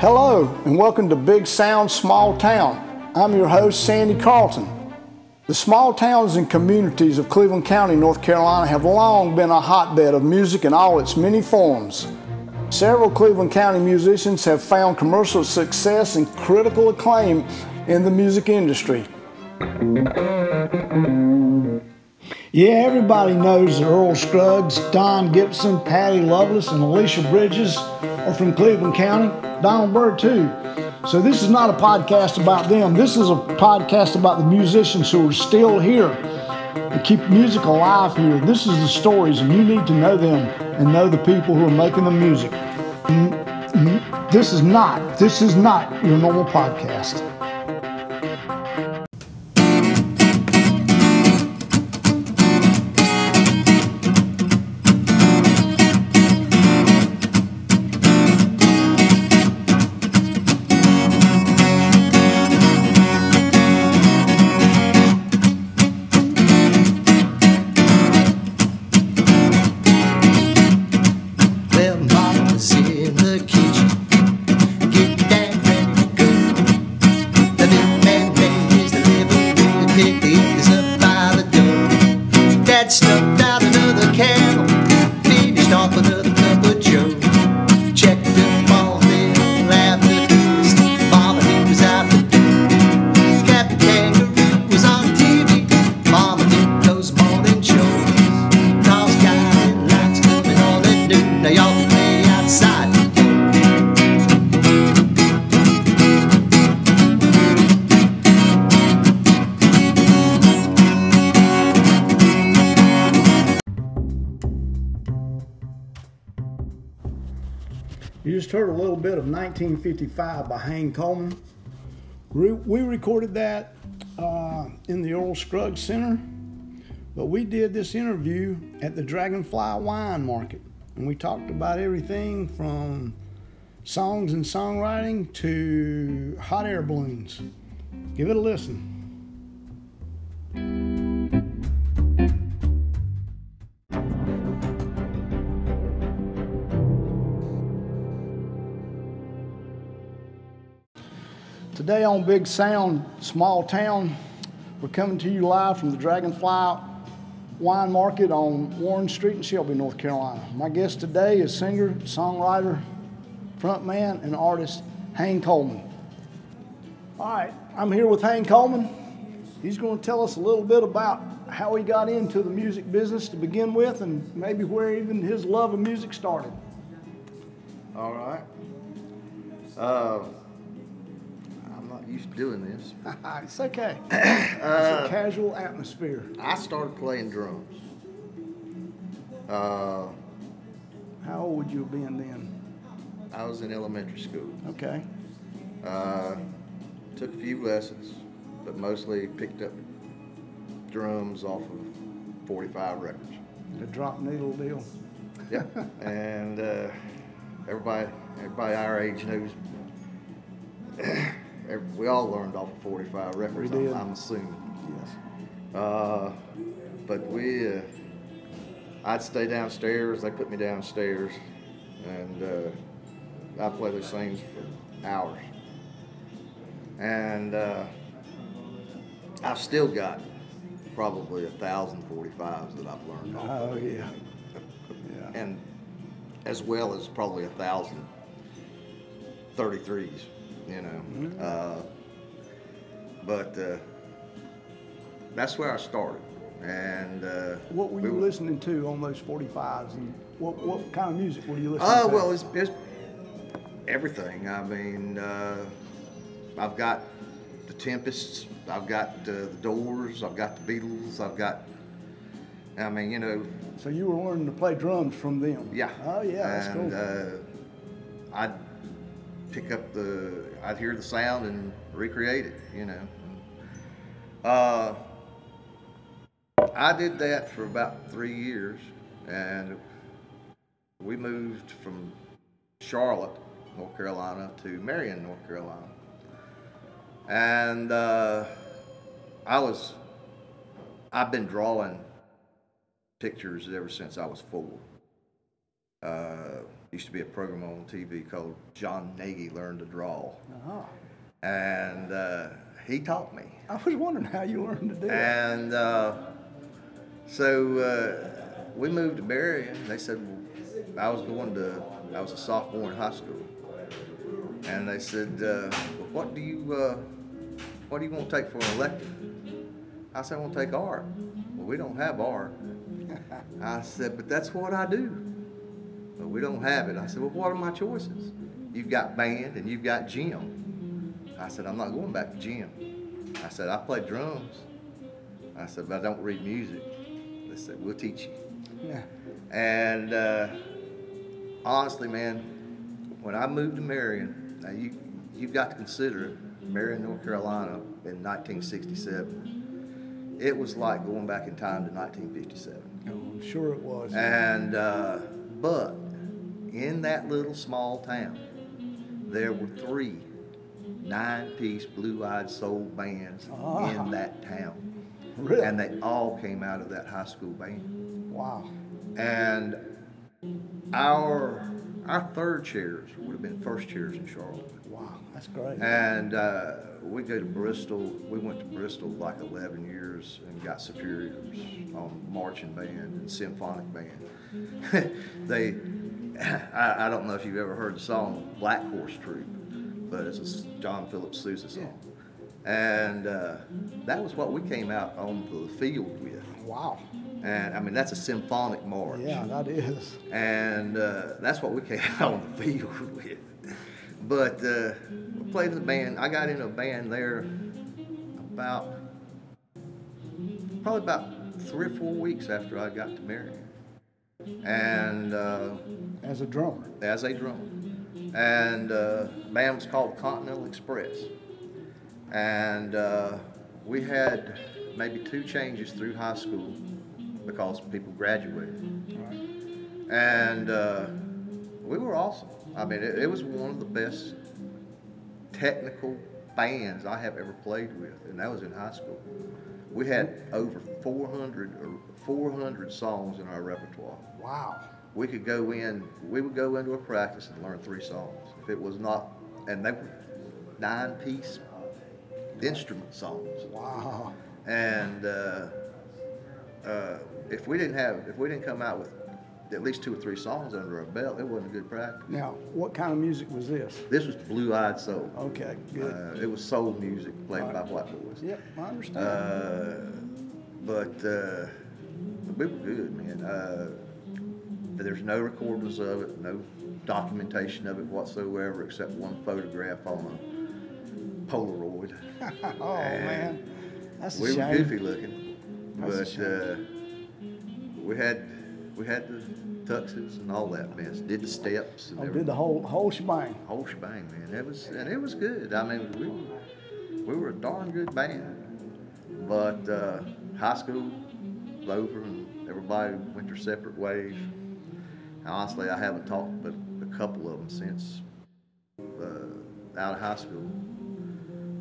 Hello, and welcome to Big Sound Small Town. I'm your host, Sandy Carlton. The small towns and communities of Cleveland County, North Carolina have long been a hotbed of music in all its many forms. Several Cleveland County musicians have found commercial success and critical acclaim in the music industry. Yeah, everybody knows that Earl Scruggs, Don Gibson, Patty Loveless, and Alicia Bridges are from Cleveland County. Donald Byrd, too. So, this is not a podcast about them. This is a podcast about the musicians who are still here and keep music alive here. This is the stories, and you need to know them and know the people who are making the music. Mm-hmm. This is not, this is not your normal podcast. 1955 by Hank Coleman. We recorded that uh, in the Earl Scruggs Center, but we did this interview at the Dragonfly Wine Market, and we talked about everything from songs and songwriting to hot air balloons. Give it a listen. Today on Big Sound, Small Town, we're coming to you live from the Dragonfly Wine Market on Warren Street in Shelby, North Carolina. My guest today is singer, songwriter, frontman, and artist Hank Coleman. All right, I'm here with Hank Coleman. He's going to tell us a little bit about how he got into the music business to begin with and maybe where even his love of music started. All right. Uh, used to doing this. it's okay. it's a casual atmosphere. I started playing drums. Uh, How old would you have been then? I was in elementary school. Okay. Uh, took a few lessons, but mostly picked up drums off of 45 records. The drop needle deal. Yeah. and uh, everybody, everybody our age knows. we all learned off of 45 records. We did. I'm, I'm assuming. Yes. Uh, but we, uh, I'd stay downstairs. They put me downstairs, and uh, I'd play those things for hours. And uh, I've still got probably a thousand 45s that I've learned off, Oh yeah. Yeah. and as well as probably a thousand 33s, you know. Uh, but uh, that's where I started. And uh, What were we you were- listening to on those 45s, and what what kind of music were you listening to? Oh to? well, it's, it's everything. I mean, uh, I've got the Tempests, I've got uh, the Doors, I've got the Beatles, I've got. I mean, you know, so you were learning to play drums from them. yeah. Oh yeah, that's and, cool. uh, I'd pick up the, I'd hear the sound and recreate it. You know. Uh, I did that for about three years, and we moved from Charlotte, North Carolina, to Marion, North Carolina. And uh, I was, I've been drawing pictures ever since I was four. Uh, used to be a program on TV called Jon Gnagy Learned to Draw. Uh-huh. And uh, he taught me. I was wondering how you learned to do that. And uh, so uh, we moved to Marion. They said well, I was going to, I was a sophomore in high school. And they said, uh, well, what do you, uh, what do you want to take for an elective? I said, I want to take art. Well, we don't have art. I said, but that's what I do. We don't have it. I said, well, what are my choices? You've got band and you've got gym. I said, I'm not going back to gym. I said, I play drums. I said, but I don't read music. They said, we'll teach you. Yeah. And uh, honestly, man, when I moved to Marion, now you you've got to consider it, Marion, North Carolina, in 1967. It was like going back in time to 1957. Oh, I'm sure it was. And uh, but in that little small town, there were three nine-piece blue-eyed soul bands Ah. in that town, really? and they all came out of that high school band wow. and our our third chairs would have been first chairs in Charlotte. Wow. That's great. And uh, we go to Bristol. We went to Bristol like 11 years and got superiors on marching band and symphonic band. they, I, I don't know if you've ever heard the song Black Horse Troop, but it's a John Philip Sousa song. And uh, that was what we came out on the field with. wow. And I mean, that's a symphonic march. Yeah, that is. and uh, that's what we came out on the field with. But uh, we played in the band. I got in a band there about probably about three or four weeks after I got to Marion, and uh, As a drummer. as a drummer. And uh, band was called Continental Express, and uh, we had maybe two changes through high school because people graduated and uh, we were awesome. I mean, it, it was one of the best technical bands I have ever played with, and that was in high school. We had over 400 or 400 songs in our repertoire. Wow. We could go in, we would go into a practice and learn three songs. If it was not, and they were nine-piece instrument songs Wow. and uh, uh, if we didn't have if we didn't come out with at least two or three songs under our belt, it wasn't a good practice. Now, what kind of music was this? This was blue-eyed soul. Okay, good. Uh, it was soul music played by Right. white boys. yep, I understand. Uh, but uh, we were good, man. Uh, there's no recordings of it, no documentation of it whatsoever, except one photograph on a Polaroid. oh, man. That's a we shame. were goofy looking, That's a but uh, we had we had the tuxes and all that mess. Did the steps and Oh, everything. did the whole whole shebang. whole shebang, man. It was and it was good. I mean, we we were a darn good band. But uh, high school was over and everybody went their separate ways. Honestly, I haven't talked but a couple of them since uh, out of high school.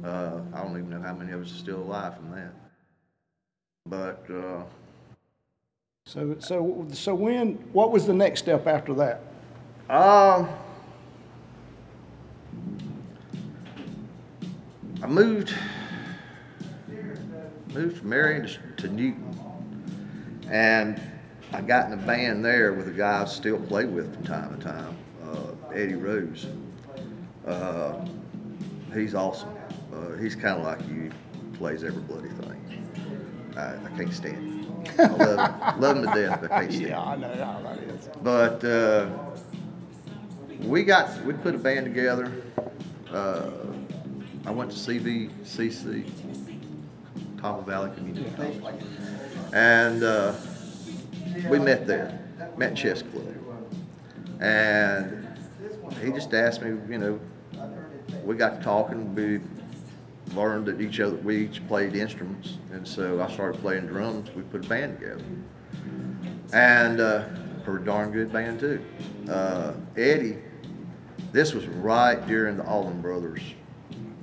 Uh, I don't even know how many of us are still alive from that. But uh, So, so, so when? What was the next step after that? Um, I moved moved from Marion to, to Newton, and I got in a band there with a guy I still play with from time to time, uh, Eddie Rose. Uh, he's awesome. Uh, he's kind of like you, plays every bloody thing. I, I can't stand him. I love him, love him to death, but can't stand. Yeah, I know how that is. But uh, we got we put a band together. Uh, I went to CVCC, Catawba Valley Community College, and uh, we met there, met Chess Club, and he just asked me, you know, we got to talking. We learned that each other we each played instruments, and so I started playing drums. We put a band together and uh, for a darn good band too. Uh, Eddie, this was right during the Allman Brothers,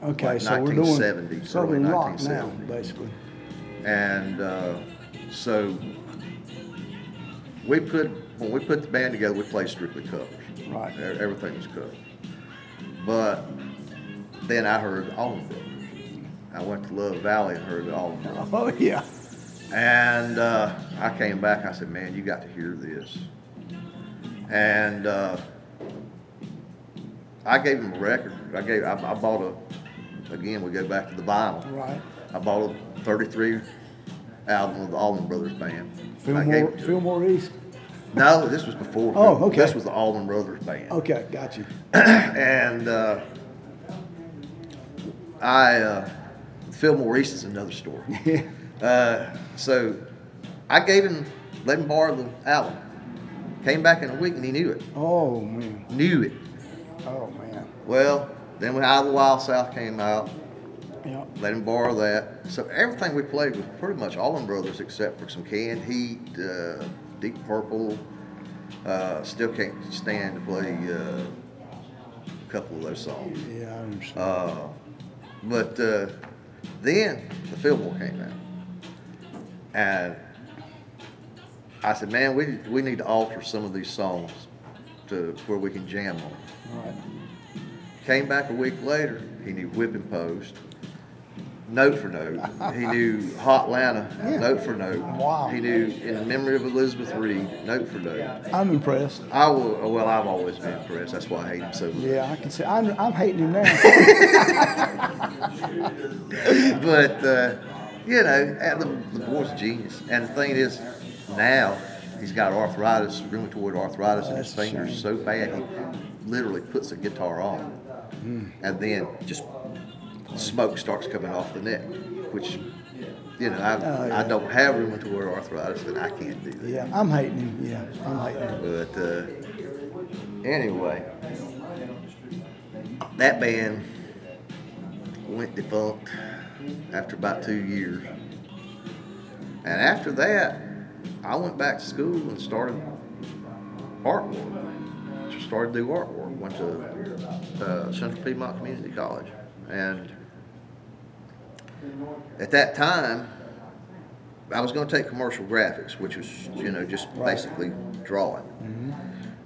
Okay, Like so we're 1970, doing Southern early rock now, 1970. basically. and uh, so we put when we put the band together, we played strictly covers. Right. Everything was covered. But then I heard Allman Brothers. I went to Love Valley and heard the Allman Brothers. Oh yeah. And uh, I came back. I said, "Man, you got to hear this." And uh, I gave him a record. I gave. I, I bought a. Again, we go back to the vinyl. Right. I bought a 33 album of the Allman Brothers Band. I gave Fillmore, to him. Fillmore East. No, this was before. Oh, okay. This was the Allman Brothers Band. Okay, got you. and uh, I uh, Fillmore East is another story. uh, so I gave him, let him borrow the album. Came back in a week and he knew it. Oh man. Knew it. Oh man. Well, then when Idlewild South came out, Yeah. let him borrow that. So everything we played was pretty much Allman Brothers except for some Canned Heat, uh, Deep Purple. Uh, still can't stand to play uh, a couple of those songs. Yeah, I understand. Uh, but uh, then the Fillmore came out, and I said, "Man, we we need to alter some of these songs to where we can jam on." 'em." All right. Came back a week later. He knew Whipping Post, note for note. He knew Hot 'Lanta, note for note. Wow. He knew In the Memory of Elizabeth Reed, note for note. I'm impressed. I will. Well, I've always been impressed. That's why I hate him so much. Yeah, I can see. I'm, I'm hating him now. but uh, you know, the, the boy's a genius. And the thing is, now he's got arthritis, rheumatoid arthritis in his fingers so bad he literally puts the guitar on, Hmm. and then just smoke starts coming off the neck, which. You know, I, Oh, yeah. I don't have rheumatoid arthritis, and I can't do that. yeah, I'm hating him. Yeah, I'm hating him. But uh, anyway, that band went defunct after about two years. And after that, I went back to school and started artwork. Started to do artwork. Went to uh, Central Piedmont Community College. And at that time, I was going to take commercial graphics, which was, you know, just Right. basically drawing.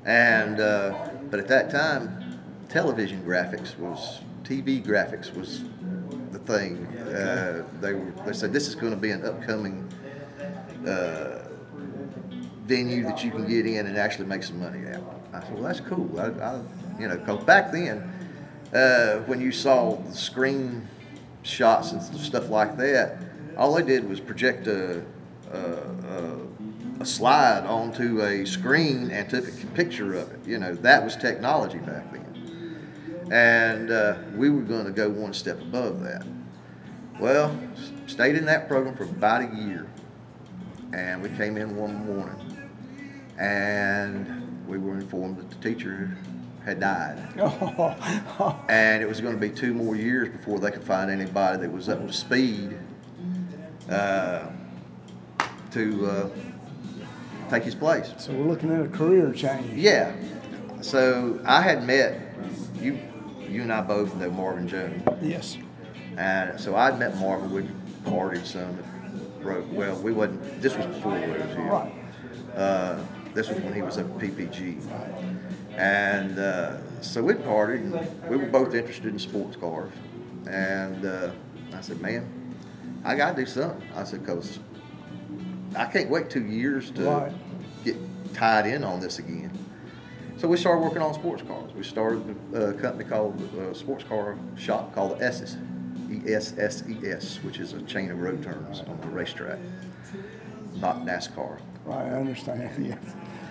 And uh, but at that time, television graphics was TV graphics was the thing. Uh, they were they said this is going to be an upcoming uh, venue that you can get in and actually make some money at. I said, well, that's cool. I, I you know, because back then, uh, when you saw the screen shots and stuff like that, all they did was project a, a, a, a slide onto a screen and took a picture of it. You know, that was technology back then. And uh, we were going to go one step above that. Well, stayed in that program for about a year. And we came in one morning and we were informed that the teacher had died. And it was going to be two more years before they could find anybody that was up to speed uh, to uh, take his place. so we're looking at a career change. Yeah. So I had met you. You and I both know Marvin Jones, Yes. and so I'd met Marvin. We partied some. Wrote, well, we wasn't. This was before we was here. Right. Uh, this was when he was at PPG. And uh, so we partied, and we were both interested in sports cars. And uh, I said, man, I got to do something. I said, because I can't wait two years to Right. get tied in on this again. So we started working on sports cars. We started a company called a sports car shop called the Esses, E S S E S, which is a chain of road turns on the racetrack, not NASCAR. Right, I understand. Yeah.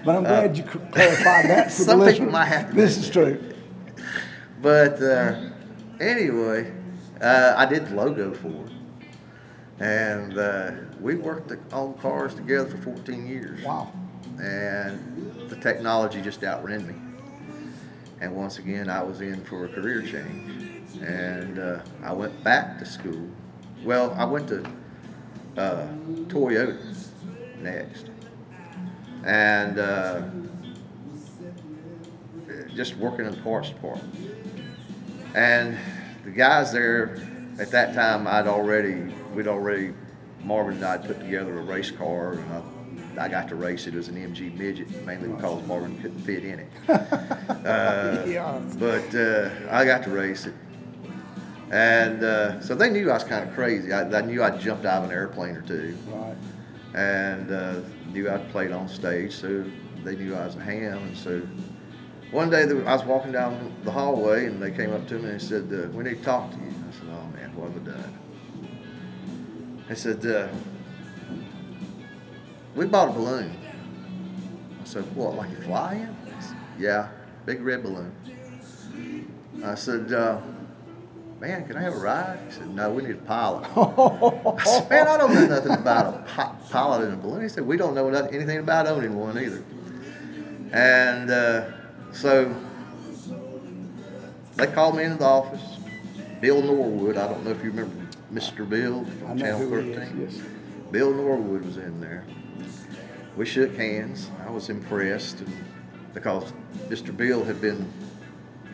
But I'm glad you clarified that for Uh, some the people might have to This is true. But uh, anyway, uh, I did the logo for it. And uh, we worked the, on cars together for 14 years. Wow. And the technology just outran me. And once again, I was in for a career change. And uh, I went back to school. Well, I went to uh, Toyota next. And uh, just working in the parts department. And the guys there, at that time, I'd already, we'd already, Marvin and I put together a race car, and I, I got to race it as an MG midget, mainly because Marvin couldn't fit in it. Uh, Yeah. But uh, I got to race it. And uh, so they knew I was kind of crazy. I, I knew I'd jumped out of an airplane or two. Right. and uh, knew I'd played on stage, so they knew I was a ham. And so one day I was walking down the hallway, and they came up to me and said, uh, "We need to talk to you." I said, "Oh man, what have I done?" They said, uh, "We bought a balloon." I said, "What, like you fly in?" Said, yeah, big red balloon. I said. Uh, Man, can I have a ride? He said, No, we need a pilot. I said, man, I don't know nothing about a pilot in a balloon. He said, we don't know nothing, anything about owning one either. And uh, so they called me into the office. Bill Norwood, I don't know if you remember Mr. Bill from Channel who he 13. is. Yes. Bill Norwood was in there. We shook hands. I was impressed because Mr. Bill had been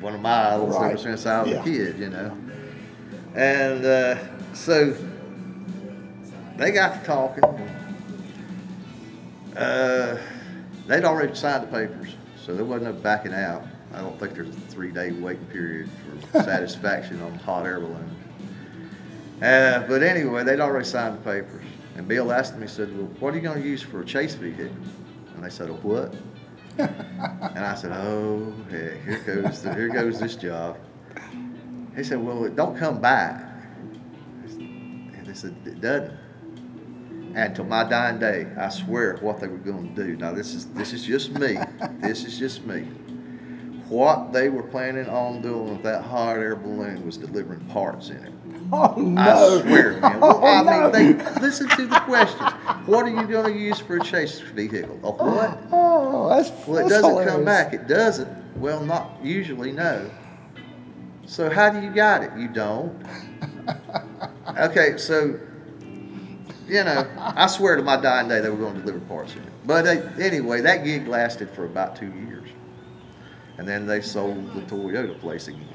one of my idols Right. ever since I was Yeah. a kid, you know. And uh, so they got to talking. Uh, they'd already signed the papers, so there wasn't no backing out. I don't think there's a three-day waiting period for satisfaction on hot air balloons. Uh, but anyway, they'd already signed the papers. And Bill asked me, he said, well, what are you going to use for a chase vehicle? And they said, a what? and I said, oh, heck, here goes, the, here goes this job. He said, well, it don't come back. And they said, it doesn't. And till my dying day, I swear what they were going to do. Now this is this is just me. this is just me. What they were planning on doing with that hot air balloon was delivering parts in it. Oh no! I swear, man. Well, Oh, I no. mean, they listen to the questions. What are you going to use for a chase vehicle? A what? Oh, that's Well, it doesn't hilarious. come back. It doesn't. Well, not usually, no. So how do you got it? You don't. Okay, so you know, I swear to my dying day they were going to deliver parts in it. But uh, anyway, that gig lasted for about two years, and then they sold the Toyota place again.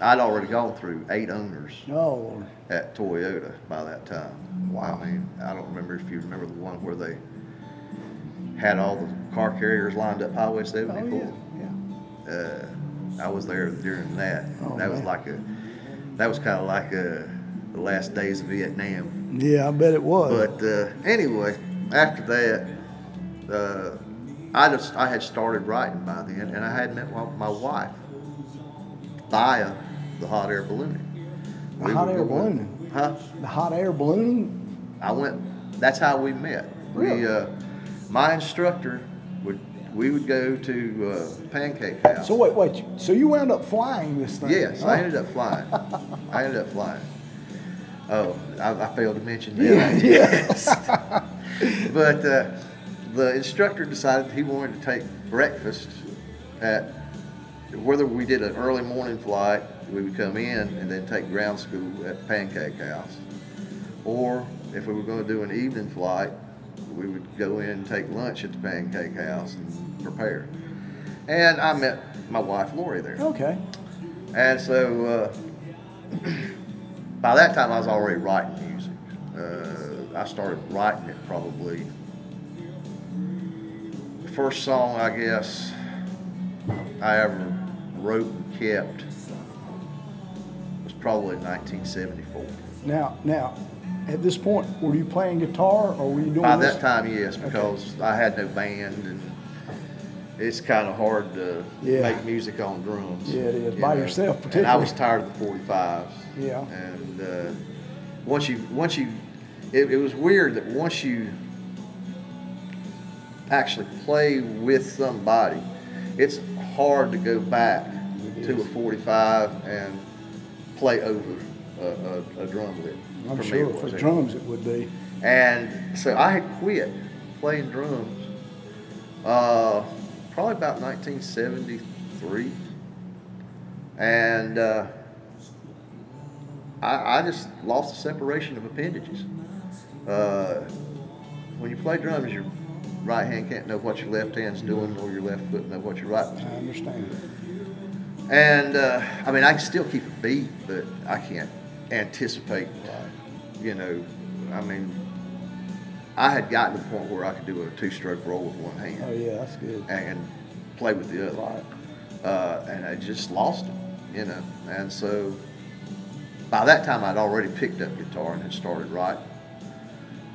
I'd already gone through eight owners Oh at Toyota by that time. Wow. I mean, I don't remember if you remember the one where they had all the car carriers lined up Highway Oh 74. yeah. Yeah. Uh, I was there during that. Oh, that was man. like a, that was kind of like a, the last days of Vietnam. Yeah, I bet it was. But uh, anyway, after that, uh, I just I had started writing by then, and I had met my, my wife via the hot air ballooning. The hot air ballooning? Huh? the hot air ballooning. I went. That's how we met. Really? We, uh, my instructor. We would go to uh, Pancake House. So wait, wait. So you wound up flying this thing? Yes, huh? I ended up flying. I ended up flying. Oh, I, I failed to mention Yeah, that. yes. but uh, the instructor decided he wanted to take breakfast at whether we did an early morning flight, we would come in and then take ground school at Pancake House, or if we were going to do an evening flight, we would go in and take lunch at the Pancake House and prepare. And I met my wife Lori there. Okay. And so uh, by that time, I was already writing music. Uh, I started writing it probably. The first song, I guess, I ever wrote and kept was probably 1974. Now, now, at this point, were you playing guitar or were you doing By this? that time, yes, because I had no band and it's kind of hard to Yeah. make music on drums. Yeah, it is. you By yourself, And I was tired of the 45s. Yeah. And uh, once you, once you, it, it was weird that once you actually play with somebody, it's hard to go back to a 45 and play over a, a, a drum lick. I'm For sure for drums it would be. And so I had quit playing drums uh, probably about 1973. And uh, I, I just lost the separation of appendages. Uh, when you play drums, your right hand can't know what your left hand's doing, or your left foot know what your right I understand. And uh, I mean, I can still keep a beat, but I can't anticipate. You know, I mean, I had gotten to the point where I could do a two-stroke roll with one hand Oh yeah, that's good. and play with the other. Right. Uh, and I just lost it, you know. And so by that time, I'd already picked up guitar and had started writing.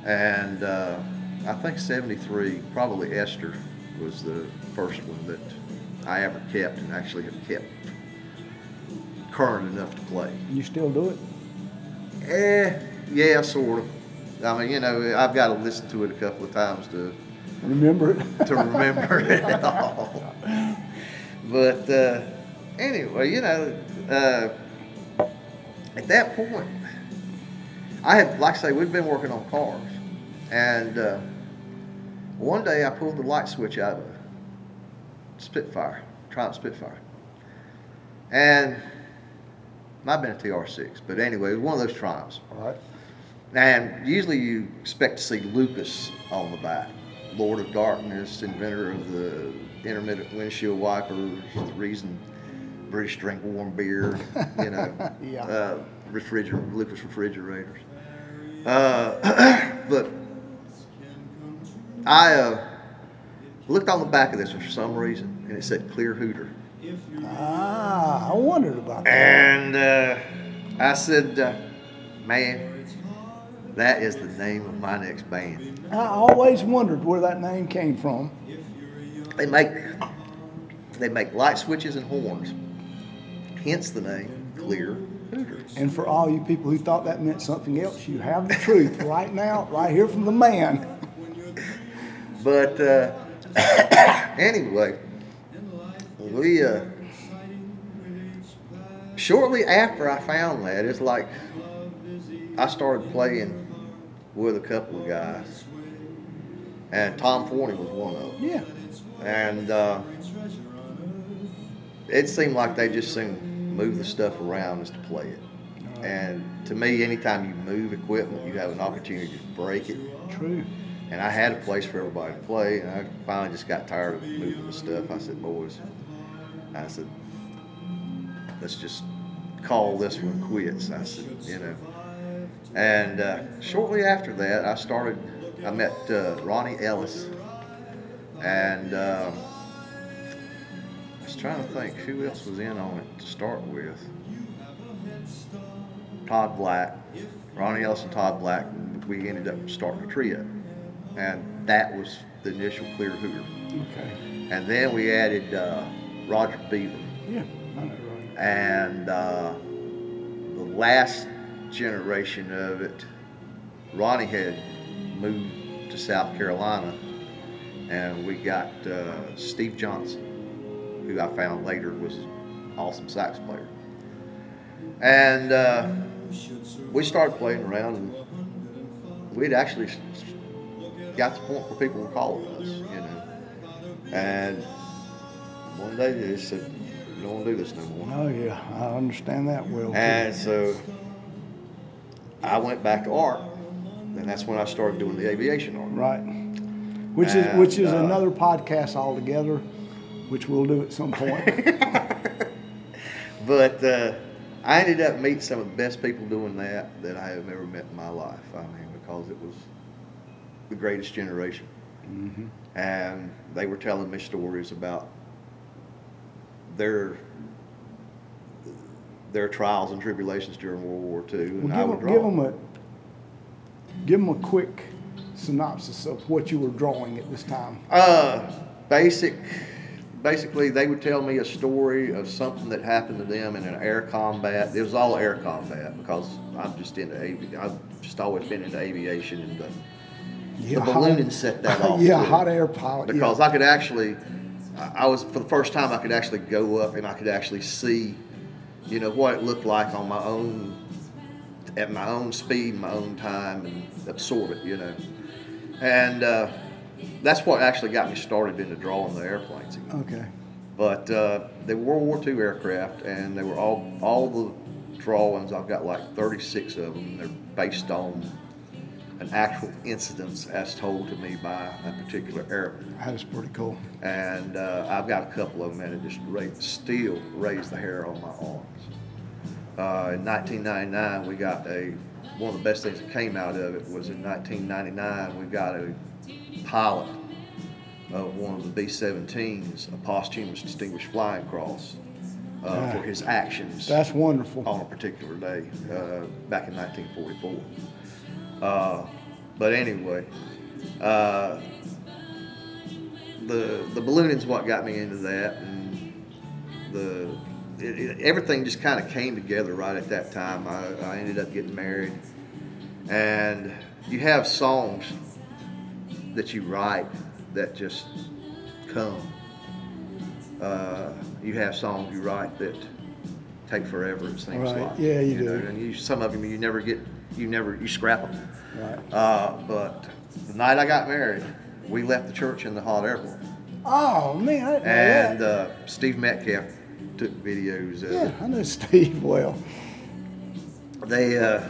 And uh, I think 73, probably Esther was the first one that I ever kept and actually have kept current enough to play. You still do it? Eh, yeah, sort of. I mean, you know, I've got to listen to it a couple of times to Remember it? to remember it all. But uh, anyway, you know, uh, at that point, I had, like I say, we'd been working on cars, and uh, one day I pulled the light switch out of a Spitfire, Triumph Spitfire, and might have been a TR6, but anyway, it was one of those Triumphs. All right. And usually you expect to see Lucas on the back. Lord of Darkness, inventor of the intermittent windshield wipers, the reason British drink warm beer, you know, Yeah. uh, refriger- Lucas refrigerators. Uh, but I uh, looked on the back of this for some reason, and it said Clear Hooter. Ah, I wondered about that. And uh, I said, uh, man, that is the name of my next band. I always wondered where that name came from. They make they make light switches and horns, hence the name Clear Hooters. And for all you people who thought that meant something else, you have the truth right now, right here from the man. But uh, anyway, we uh, shortly after I found that, it's like I started playing with a couple of guys, and Tom Forney was one of them. Yeah. and uh, it seemed like they just seemed to move the stuff around just to play it. And to me, anytime you move equipment, you have an opportunity to break it. True. And I had a place for everybody to play, and I finally just got tired of moving the stuff. I said, boys, I said, let's just call this one quits. I said, you know. And uh, shortly after that, I started, I met uh, Ronnie Ellis. And um, I was trying to think who else was in on it to start with. Todd Black, Ronnie Ellis and Todd Black. We ended up starting a trio. And that was the initial Clear Hooter. Okay. And then we added uh, Roger Beaver. Yeah, I know, right. And uh, the last generation of it, Ronnie had moved to South Carolina, and we got uh, Steve Johnson, who I found later was an awesome sax player. And uh, we started playing around, and we'd actually got to the point where people were calling us, you know. And one day they just said, "We don't want to do this no more." Oh yeah, I understand that well. too. And so I went back to art, and that's when I started doing the aviation art. Right. Which is which is uh, another podcast altogether, which we'll do at some point. But uh, I ended up meeting some of the best people doing that that I have ever met in my life. I mean, because it was the greatest generation. And they were telling me stories about their their trials and tribulations during World War II. And well, I give would them, draw give them a give 'em a quick synopsis of what you were drawing at this time. Uh, basic, basically, they would tell me a story of something that happened to them in an air combat. It was all air combat because I'm just into avi- I've just always been into aviation and the, Yeah, the hot- ballooning set that off. yeah, too. hot air pilot. yeah. Because I could actually, I was for the first time I could actually go up and I could actually see, you know, what it looked like on my own, at my own speed, my own time, and absorb it, you know. And uh, that's what actually got me started into drawing the airplanes again. Okay. But uh, they were World War II aircraft, and they were all all the drawings. I've got like 36 of them. They're based on an actual incident as told to me by a particular airman. That is pretty cool. And uh, I've got a couple of them, it just ra- still raise the hair on my arms. Uh, in 1999, we got a one of the best things that came out of it was in 1999 we got a pilot of one of the B-17s, a posthumous Distinguished Flying Cross, uh, for his actions That's wonderful. on a particular day uh, back in 1944. Uh, but anyway, uh, the the ballooning's what got me into that, and the it, it, everything just kind of came together right at that time. I, I ended up getting married, and you have songs that you write that just come. Uh, you have songs you write that take forever. It seems Right. like. Yeah, you do. Know, and you, some of them you never get, you never you scrap them. Right. Uh, but the night I got married, we left the church in the hot air balloon, Oh man, I didn't know and that. uh, Steve Metcalf took videos of yeah, it. I know Steve well. They uh,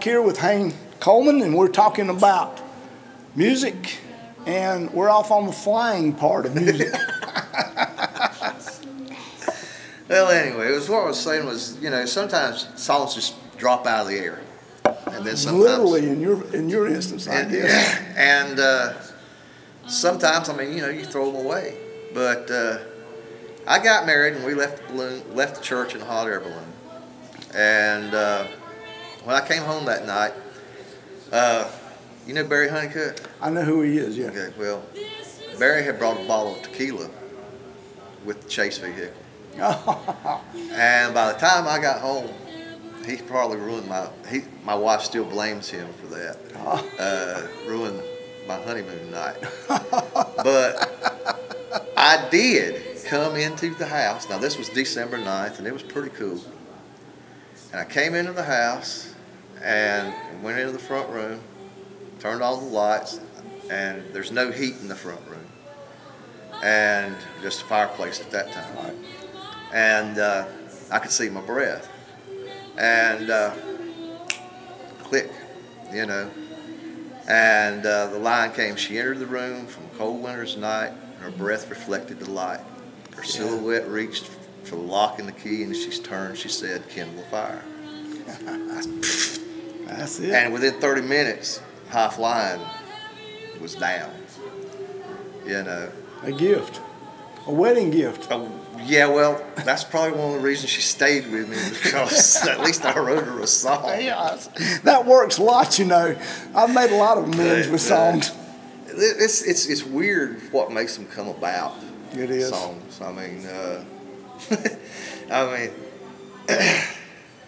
back here with Hank Coleman, and we're talking about music, and we're off on the flying part of music. well, anyway, it was what I was saying was, you know, sometimes songs just drop out of the air, and then sometimes Literally, in your in your instance, I and, guess. and uh, sometimes, I mean, you know, you throw them away. But uh, I got married, and we left the balloon, left the church in a hot air balloon. And uh, when I came home that night, uh, you know Barry Honeycutt? I know who he is. Yeah. Okay, well, Barry had brought a bottle of tequila with the chase vehicle. And by the time I got home, he probably ruined my. He, my wife still blames him for that. Uh, ruined my honeymoon night. but I did come into the house. Now this was December 9th, and it was pretty cool. And I came into the house and went into the front room, turned on the lights, and there's no heat in the front room, and just a fireplace at that time and uh, I could see my breath. And uh, click, you know. And uh, the line came. She entered the room from a cold winter's night, and her breath reflected the light. Her silhouette reached for the lock and the key, and as she turned, she said, "Kindle a fire." That's it. And within 30 minutes, high flying was down. You know. a gift, a wedding gift. Oh, yeah, well, that's probably one of the reasons she stayed with me because at least I wrote her a song. Yeah, that works a lot, you know. I've made a lot of amends with uh, songs. It's, it's, it's weird what makes them come about. It is. Songs. I mean, uh, I mean,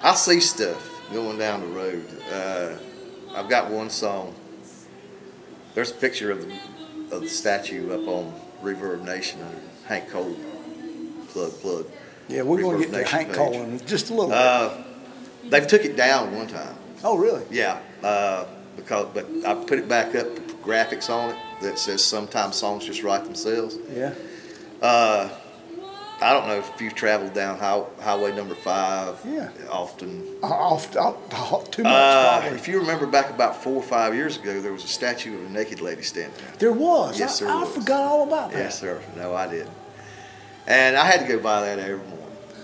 I see stuff going down the road. Uh, I've got one song. There's a picture of the, of the statue up on Reverb Nation under Hank Cole. Plug, plug. Yeah, we're going to get to Hank page. Cole in just a little bit. Uh, they've took it down one time. oh, really? Yeah, uh, because but I put it back up, graphics on it that says sometimes songs just write themselves. Yeah. Uh, I don't know if you've traveled down how, Highway Number Five. Yeah. Often. Off, off, off, too much, Uh, probably. if you remember back about four or five years ago, there was a statue of a naked lady standing. there. There was. Yes, I, there I was. forgot all about that. Yes, sir. No, I didn't. And I had to go by that every morning.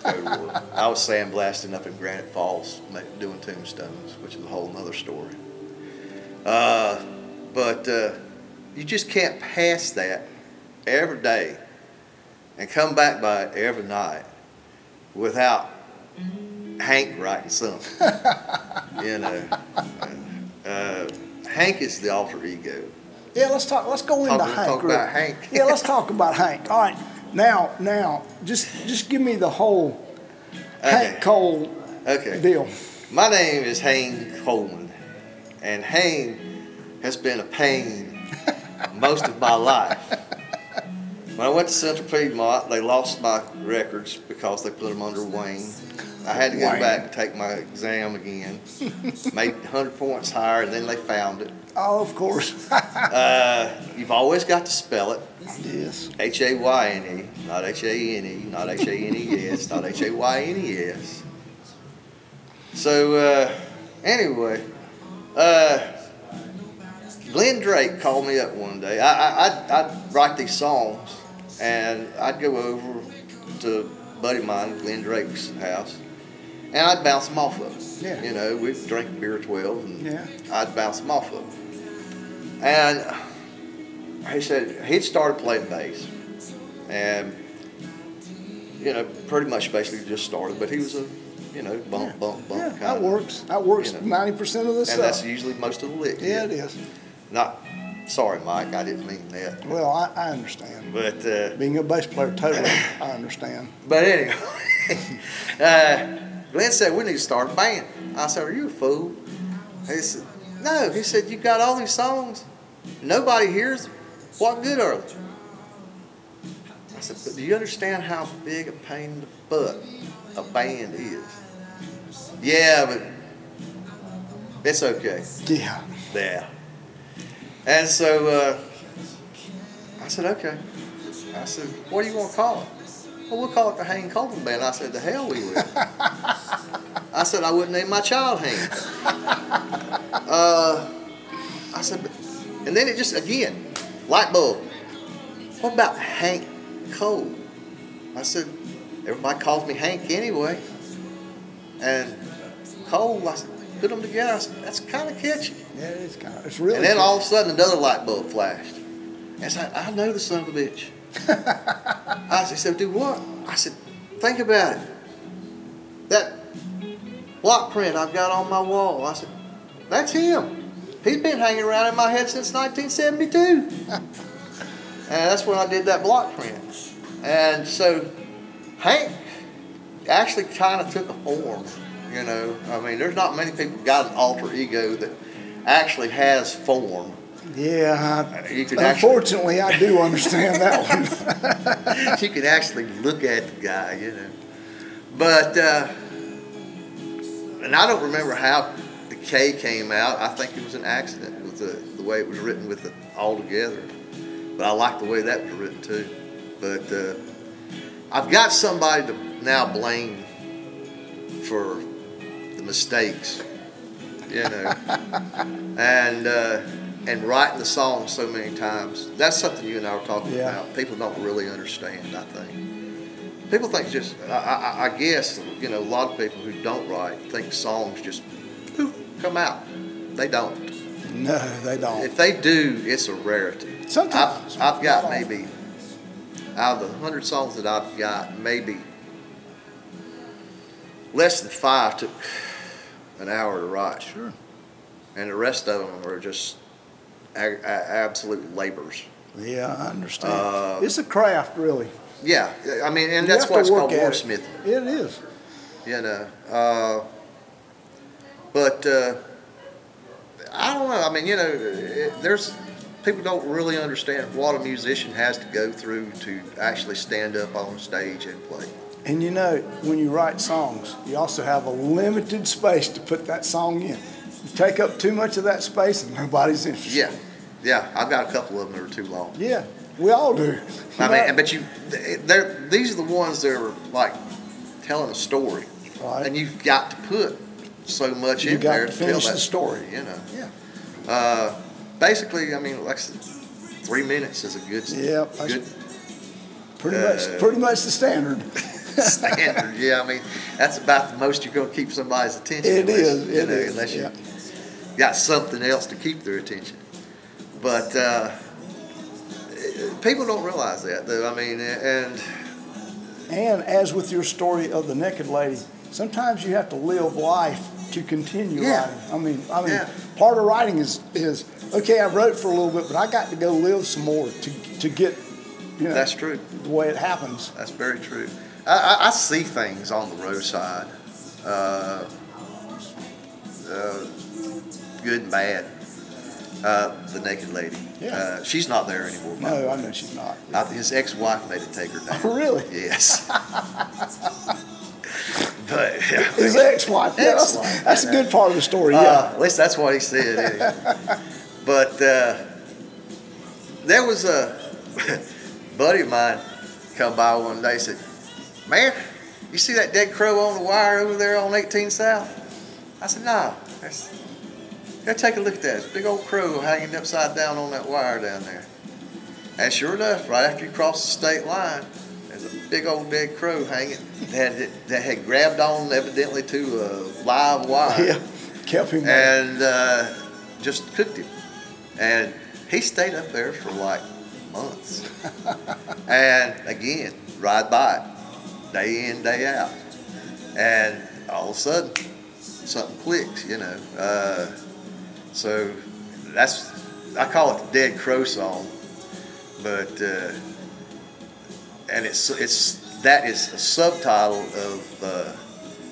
go to work. I was sandblasting up in Granite Falls, doing tombstones, which is a whole nother story. Uh, but But uh, you just can't pass that every day and come back by it every night without Hank writing something. you know, uh, Hank is the alter ego. Yeah, let's talk. Let's go into Talk- Hank. talk about Hank. yeah, let's talk about Hank. All right, now, now, just just give me the whole Hank Okay. Cole Okay. deal. My name is Hank Coleman, and Hank has been a pain most of my life. When I went to Central Piedmont, they lost my records because they put them under Wayne. I had to go Wayne. back and take my exam again. Made 100 points higher, and then they found it. Oh, of course. Uh, you've always got to spell it yes. H A Y N E, not H A N E, not H A N E S, not H A Y N E S. So, uh, anyway, uh, Glenn Drake called me up one day. I, I, I'd, I'd write these songs, and I'd go over to a buddy of mine, Glenn Drake's house, and I'd bounce them off of him. Yeah. You know, we'd drink beer 12, and Yeah. I'd bounce them off of him. And he said he'd started playing bass, and you know, pretty much basically just started. But he was a, you know, bump, bump, bump Yeah, kind that of, works. That works you know. ninety percent of the stuff. and that's usually most of the licks. Yeah, it is. Not sorry, Mike, I didn't mean that. Well, I, I understand. But uh, Being a bass player, totally, I understand. but anyway, uh, Glenn said we need to start a band. I said, "Are you a fool?" He said, "No." He said, "You got all these songs, nobody hears them. What good are they?" I said, "But do you understand how big a pain in the butt a band is?" Yeah, but it's okay. Yeah. Yeah. And so uh, I said, okay. I said, what do you want to call it? Well, we'll call it the Hank Coleman Band. I said, the hell we will. I said, I wouldn't name my child Hank. Uh, I said, and then it just, again, light bulb. What about Hank Cole? I said, everybody calls me Hank anyway. And Cole, I said, put them together. I said, that's kind of catchy. Yeah, it's kind of, it's really. And then cool. all of a sudden another light bulb flashed. And I said, I know the son of a bitch. I said, so do what? I said, think about it. That block print I've got on my wall. I said, that's him. He's been hanging around in my head since 1972. and that's when I did that block print. And so Hank actually kind of took a form, you know. I mean, there's not many people got an alter ego that actually has form. Yeah. I- You could actually- unfortunately, I do understand that one. you could actually look at the guy, you know. But, uh, and I don't remember how the K came out. I think it was an accident with the, the way it was written with it all together. But I like the way that was written too. But uh, I've got somebody to now blame for mistakes, you know, and uh, and writing the song so many times. That's something you and I were talking Yeah. about. People don't really understand. I think people think just. I, I, I guess you know a lot of people who don't write think songs just poof, come out. They don't. no, they don't. If they do, it's a rarity. Sometimes, I've, I've got maybe out of the hundred songs that I've got, maybe less than five took an hour to write, Sure. and the rest of them are just absolute labors. Yeah, I understand. Uh, it's a craft, really. Yeah, I mean, and You that's why it's called at it. It is. you know. Uh, but uh, I don't know. I mean, you know, it, there's people don't really understand what a musician has to go through to actually stand up on stage and play. And you know, when you write songs, you also have a limited space to put that song in. You take up too much of that space and nobody's interested. Yeah, yeah. I've got a couple of them that are too long. Yeah, we all do. I mean, but you, they're these are the ones that are like telling a story, Right. and you've got to put so much You in there to to tell that the story. You know. Yeah. Uh, basically, I mean, like three minutes is a good, Yeah, good Pretty Uh, much, pretty much the standard. standard. Yeah, I mean, that's about the most you're going to keep somebody's attention. It unless, is, you it know, is, Unless you yeah. got something else to keep their attention. but uh, people don't realize that. Though. I mean, and And as with your story of the naked lady, sometimes you have to live life to continue Yeah. writing. I mean, I mean, Yeah. part of writing is is okay. I wrote for a little bit, but I got to go live some more to to get, you know, that's true. the way it happens. That's very true. I, I, I see things on the roadside, uh, uh, good and bad. Uh, the naked lady. Yeah. Uh, she's not there anymore. No, way. I know she's not. Uh, his ex-wife made it take her down. Really? Yes. but yeah, His ex-wife. Yeah, that's, Ex-wife, that's a good part of the story. uh, Yeah. at least that's what he said. anyway. but uh, there was a buddy of mine come by one day and said, "Man, you see that dead crow on the wire over there on 18 South?" I said, "No." That's, Go take a look at that. Big old crow hanging upside down on that wire down there. And sure enough, right after you cross the state line, there's a big old dead crow hanging that had, that had grabbed on evidently to a live wire yeah. Kept him and uh, just cooked him. And he stayed up there for like months. and again, ride by it, day in, day out. And all of a sudden, something clicks, you know. Uh, so that's, I call it the Dead Crow song. But, uh, and it's, it's, that is a subtitle of uh,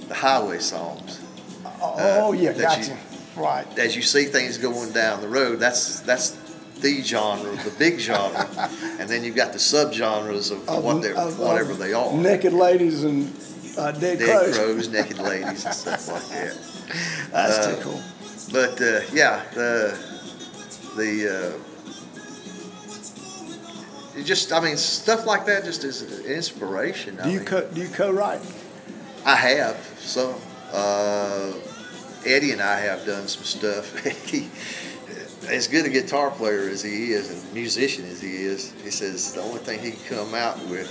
the highway songs oh, yeah, that gotcha. you- right. as you see things going down the road, that's that's the genre, the big genre, and then you've got the subgenres of, Of- what they're, of- whatever of they are. Naked ladies and uh, dead, Dead crows. crows, naked ladies, and stuff like that. That's Uh, too cool. But uh, yeah, the the uh, it just I mean stuff like that just is an inspiration. I Do you mean, co- do you co-write? I have some. Uh, Eddie and I have done some stuff. he, as good a guitar player as he is, and musician as he is, he says the only thing he can come out with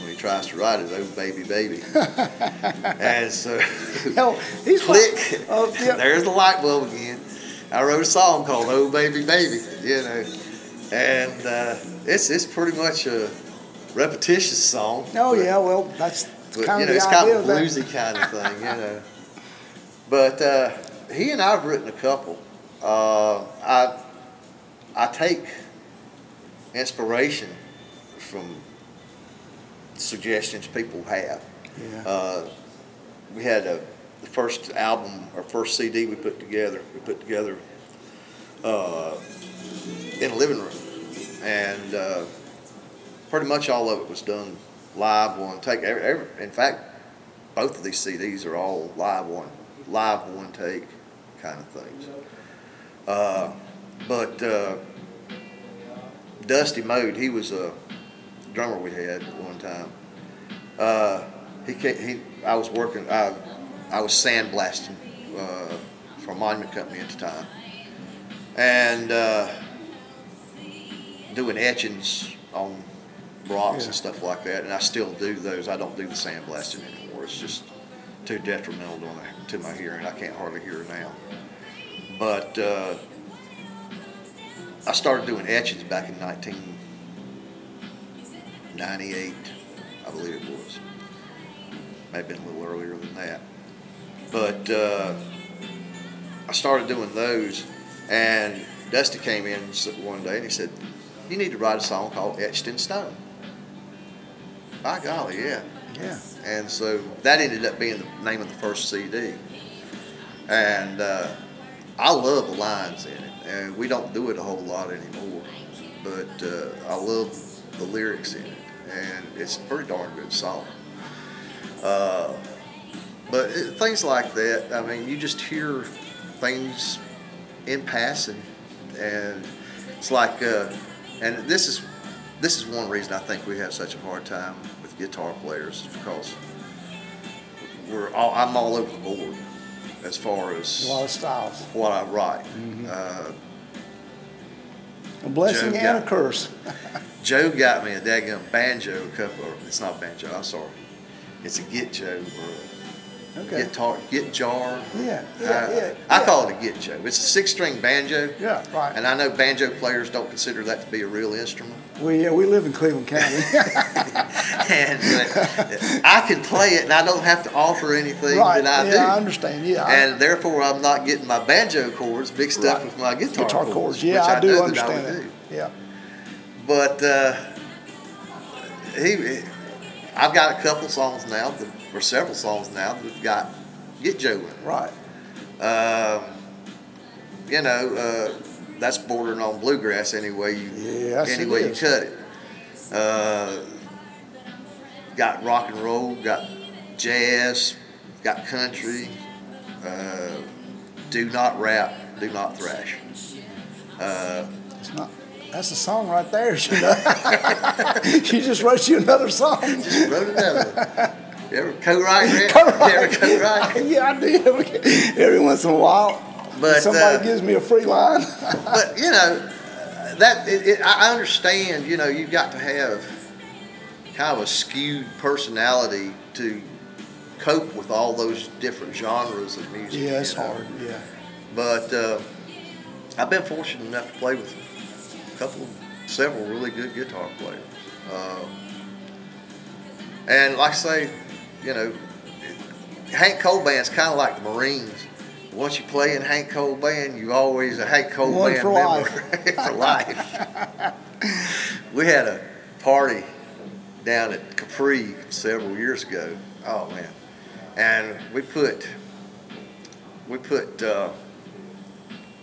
when he tries to write is "Oh baby, baby," and so Hell, he's click. Oh, yeah. There's the light bulb again. I wrote a song called "Oh Baby, Baby," you know, and uh, it's it's pretty much a repetitious song. Oh but- yeah, well that's but, kind you of know, the it's kind of of a bluesy kind of thing, you know. But uh, he and I have written a couple. Uh, I I take inspiration from suggestions people have. Yeah. Uh, we had a, the first album or first CD we put together. We put together uh, in a living room, and uh, pretty much all of it was done live one take. Every, every, in fact, both of these CDs are all live one, live one take kind of things. Uh, but uh, Dusty Mode, he was a drummer we had at one time. Uh, he, ca he, I was working, I, I was sandblasting uh, for a monument company at the time, and uh, doing etchings on rocks Yeah. and stuff like that. And I still do those. I don't do the sandblasting anymore. It's just too detrimental to my, to my hearing. I can't hardly hear now. But uh, I started doing etchings back in 1998, I believe it was. May have been a little earlier than that. But uh, I started doing those, and Dusty came in one day and he said, You need to write a song called Etched in Stone. By golly, yeah. Yeah. And so that ended up being the name of the first CD. And uh, I love the lines in it. And we don't do it a whole lot anymore. But uh, I love the lyrics in it. And it's a pretty darn good song. Uh, but it, things like that, I mean, you just hear things in passing. And it's like, uh, and this is this is one reason I think we have such a hard time with guitar players is because we're all, I'm all over the board as far as A lot of styles. what I write. Uh, A blessing Joe, and yeah. a curse. Joe got me a daggum banjo a couple. It's not banjo. I'm sorry. It's a git Joe or Okay. guitar, git jar. Yeah, yeah, Uh, yeah, I yeah. call it a get joe. It's a six-string banjo. Yeah, right. And I know banjo players don't consider that to be a real instrument. We, yeah, we live in Cleveland County. and uh, I can play it, and I don't have to offer anything right. that I yeah, do. I understand. Yeah. I- and therefore, I'm not getting my banjo chords mixed up with my guitar, guitar chords, chords. which Yeah, I, know do that understand would that. do. Yeah. But uh, he, I've got a couple songs now, that, or several songs now that we've got Get Joe in. Right. Um, you know, uh, that's bordering on bluegrass anyway you it any way you cut it. Uh, got rock and roll, got jazz, got country. Uh, do not rap, do not thrash. Uh, It's not. That's a song right there. You know. she just wrote you another song. just wrote another one. Co-write? Co-write. Co-write? yeah, I do every, every once in a while. But, somebody uh, gives me a free line. but you know that it, it, I understand. You know, you've got to have kind of a skewed personality to cope with all those different genres of music. yeah, it's you know. hard. Yeah. But uh, I've been fortunate enough to play with a couple, several really good guitar players. Uh, and like I say, you know, Hank Cole band's kind of like the Marines. Once you play in Hank Cole band, you always a Hank Cole One band for member life. for life. we had a party down at Capri several years ago. Oh man, and we put we put uh,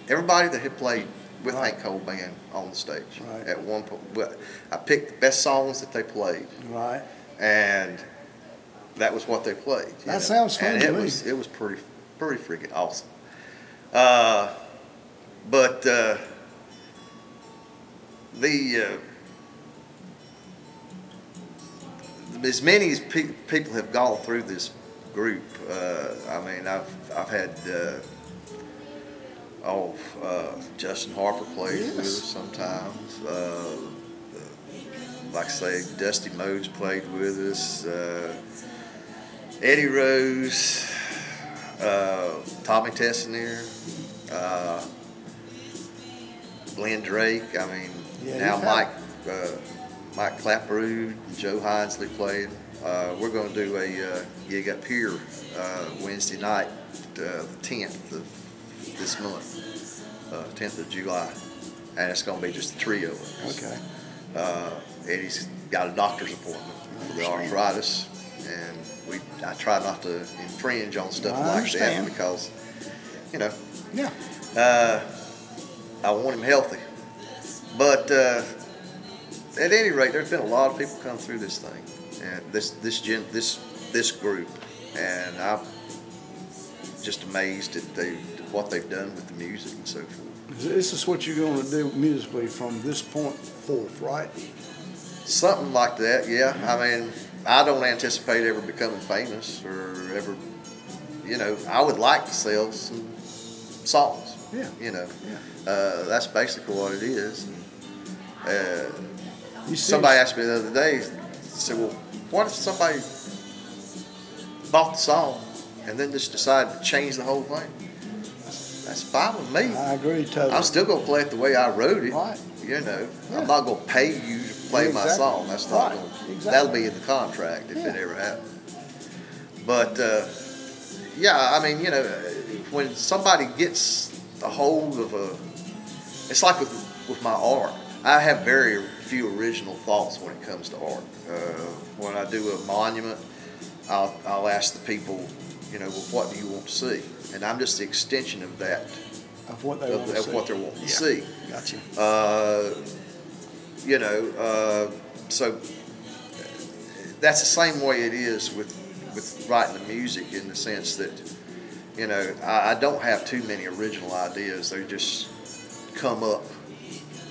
everybody that had played with Right. Hank Cole band on the stage Right. at one point. I picked the best songs that they played, Right. and that was what they played. That know. sounds fun And it me. was it was pretty pretty freaking awesome. Uh, but uh, the uh, as many as pe- people have gone through this group, uh, I mean, I've I've had uh, oh uh, Justin Harper plays with us sometimes. Uh, like I say, Dusty Modes played with us. Uh, Eddie Rose, uh, Tommy Tessinier, uh, Glenn Drake. I mean, Yeah, now Mike uh, Mike Clapperud and Joe Hinesley playing. Uh, we're going to do a uh, gig up here uh, Wednesday night, uh, the 10th of this month, uh, 10th of July, and it's going to be just the trio of us. Okay. Uh, Eddie's got a doctor's appointment for the arthritis, and we I try not to infringe on stuff I like understand. that because, you know, Yeah. uh, I want him healthy. But uh, at any rate, there's been a lot of people come through this thing, and this this gen, this this group, and I'm just amazed at they what they've done with the music and so forth. This is what you're going to do musically from this point forth, right? Something like that, yeah. I mean, I don't anticipate ever becoming famous or ever, you know, I would like to sell some songs. Yeah. You know, Yeah. uh, that's basically what it is. Uh, You see, somebody asked me the other day, said, well, what if somebody bought the song and then just decided to change the whole thing? That's fine with me. I agree totally. I'm still gonna play it the way I wrote it. Right. You know, Yeah. I'm not gonna pay you to play my Exactly. song. That's not Right. gonna. Exactly. That'll be in the contract if it ever happens. But uh, yeah, I mean, you know, when somebody gets a hold of a, it's like with with my art. I have very few original thoughts when it comes to art. Uh, when I do a monument, I'll, I'll ask the people, you know, well, what do you want to see? And I'm just the extension of that, of what they of, want to of see. what they're wanting Yeah. to see. Gotcha. Uh, you know, uh, so that's the same way it is with with writing the music in the sense that, you know, I, I don't have too many original ideas. They just come up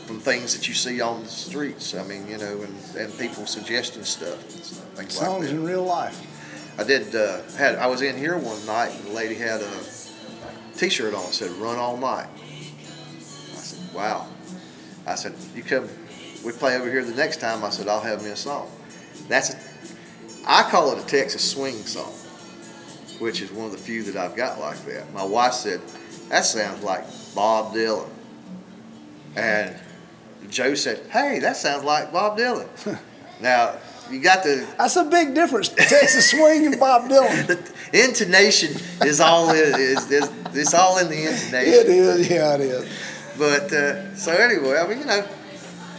from things that you see on the streets. I mean, you know, and, and people suggesting stuff, things Songs like in real life. I did uh, had I was in here one night and the lady had a T-shirt on that said "Run All Night." I said, "Wow." I said, "You come, we play over here the next time." I said, "I'll have me a song." That's a, I call it a Texas swing song. which is one of the few that I've got like that. My wife said, "That sounds like Bob Dylan," and Joe said, "Hey, that sounds like Bob Dylan." now you got the That's a big difference. Texas swing and Bob Dylan. the intonation is all in, is, is it's all in the intonation. It is, yeah, it is. But uh, so anyway, I mean, you know,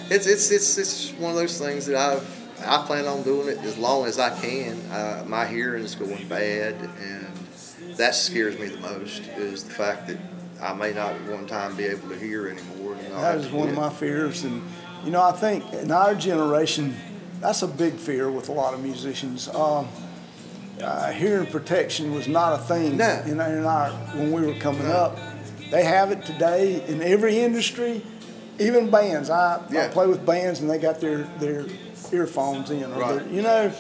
it's it's it's it's one of those things that I've I plan on doing it as long as I can. Uh, my hearing is going bad, and that scares me the most is the fact that I may not at one time be able to hear anymore. That is one of my fears, and you know, I think in our generation, that's a big fear with a lot of musicians. Um, uh, hearing protection was not a thing No. in, in our when we were coming up. They have it today in every industry, even bands. I, I play with bands, and they got their their earphones in, or Right. you know,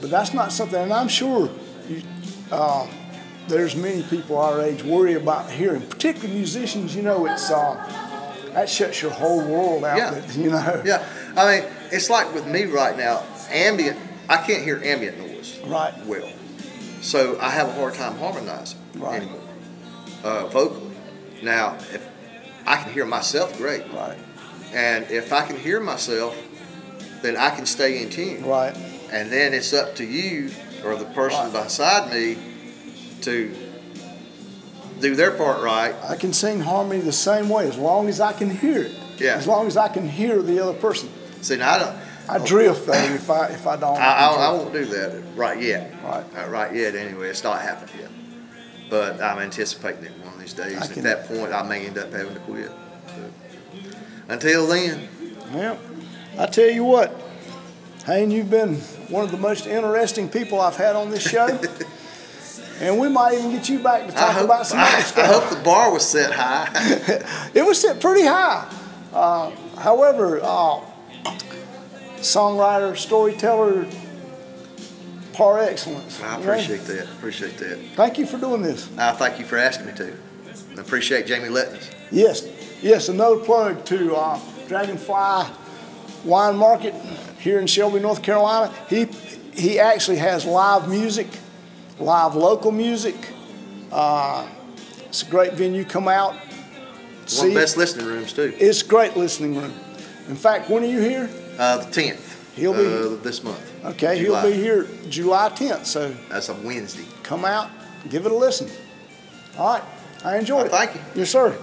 but that's not something. And I'm sure. You, uh, there's many people our age worry about hearing, particularly musicians. You know, it's uh, that shuts your whole world out. Yeah. that- You know. Yeah, I mean, it's like with me right now, ambient. I can't hear ambient noise. Right. Well, so I have a hard time harmonizing Right. anymore, uh, vocally. Now, if I can hear myself great, Right. and if I can hear myself, then I can stay in tune. Right. And then it's up to you or the person Right. beside me to do their part right. I can sing harmony the same way as long as I can hear it. Yeah. As long as I can hear the other person. See, now I don't. I drift though if I if I don't. I, I, I won't do that right yet. Right. Uh, right yet, anyway. It's not happened yet. But I'm anticipating it one of these days. At that point, I may end up having to quit. But until then, Well, I tell you what, Hayne, you've been one of the most interesting people I've had on this show. and we might even get you back to talk hope, about some other I, stuff. I hope the bar was set high. it was set pretty high. Uh, however, uh, songwriter, storyteller, par excellence. I appreciate that. Appreciate that. Thank you for doing this. I thank you for asking me to. I appreciate Jamie letting us. Yes, yes. Another plug to uh, Dragonfly Wine Market here in Shelby, North Carolina. He he actually has live music, live local music. Uh, it's a great venue. Come out. One of the best listening rooms too. it's a great listening room. In fact, when are you here? Uh, the tenth. He'll be- uh, this month. Okay, July. he'll be here July 10th. So That's a Wednesday. come out, give it a listen. All right, I enjoyed it. Thank you. Yes, sir.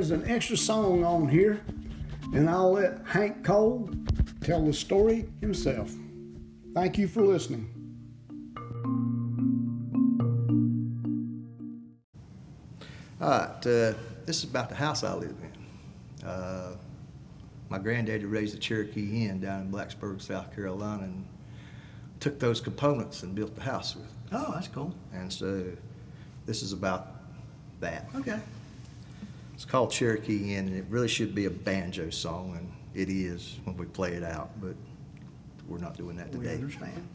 There's an extra song on here, and I'll let Hank Cole tell the story himself. Thank you for listening. All right, uh, this is about the house I live in. Uh, my granddaddy razed a Cherokee Inn down in Blacksburg, South Carolina, and took those components and built the house with. Oh, that's cool. And so this is about that. Okay. It's called Cherokee Inn, and it really should be a banjo song, and it is when we play it out, but we're not doing that today. We understand.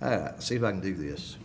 All right, see if I can do this.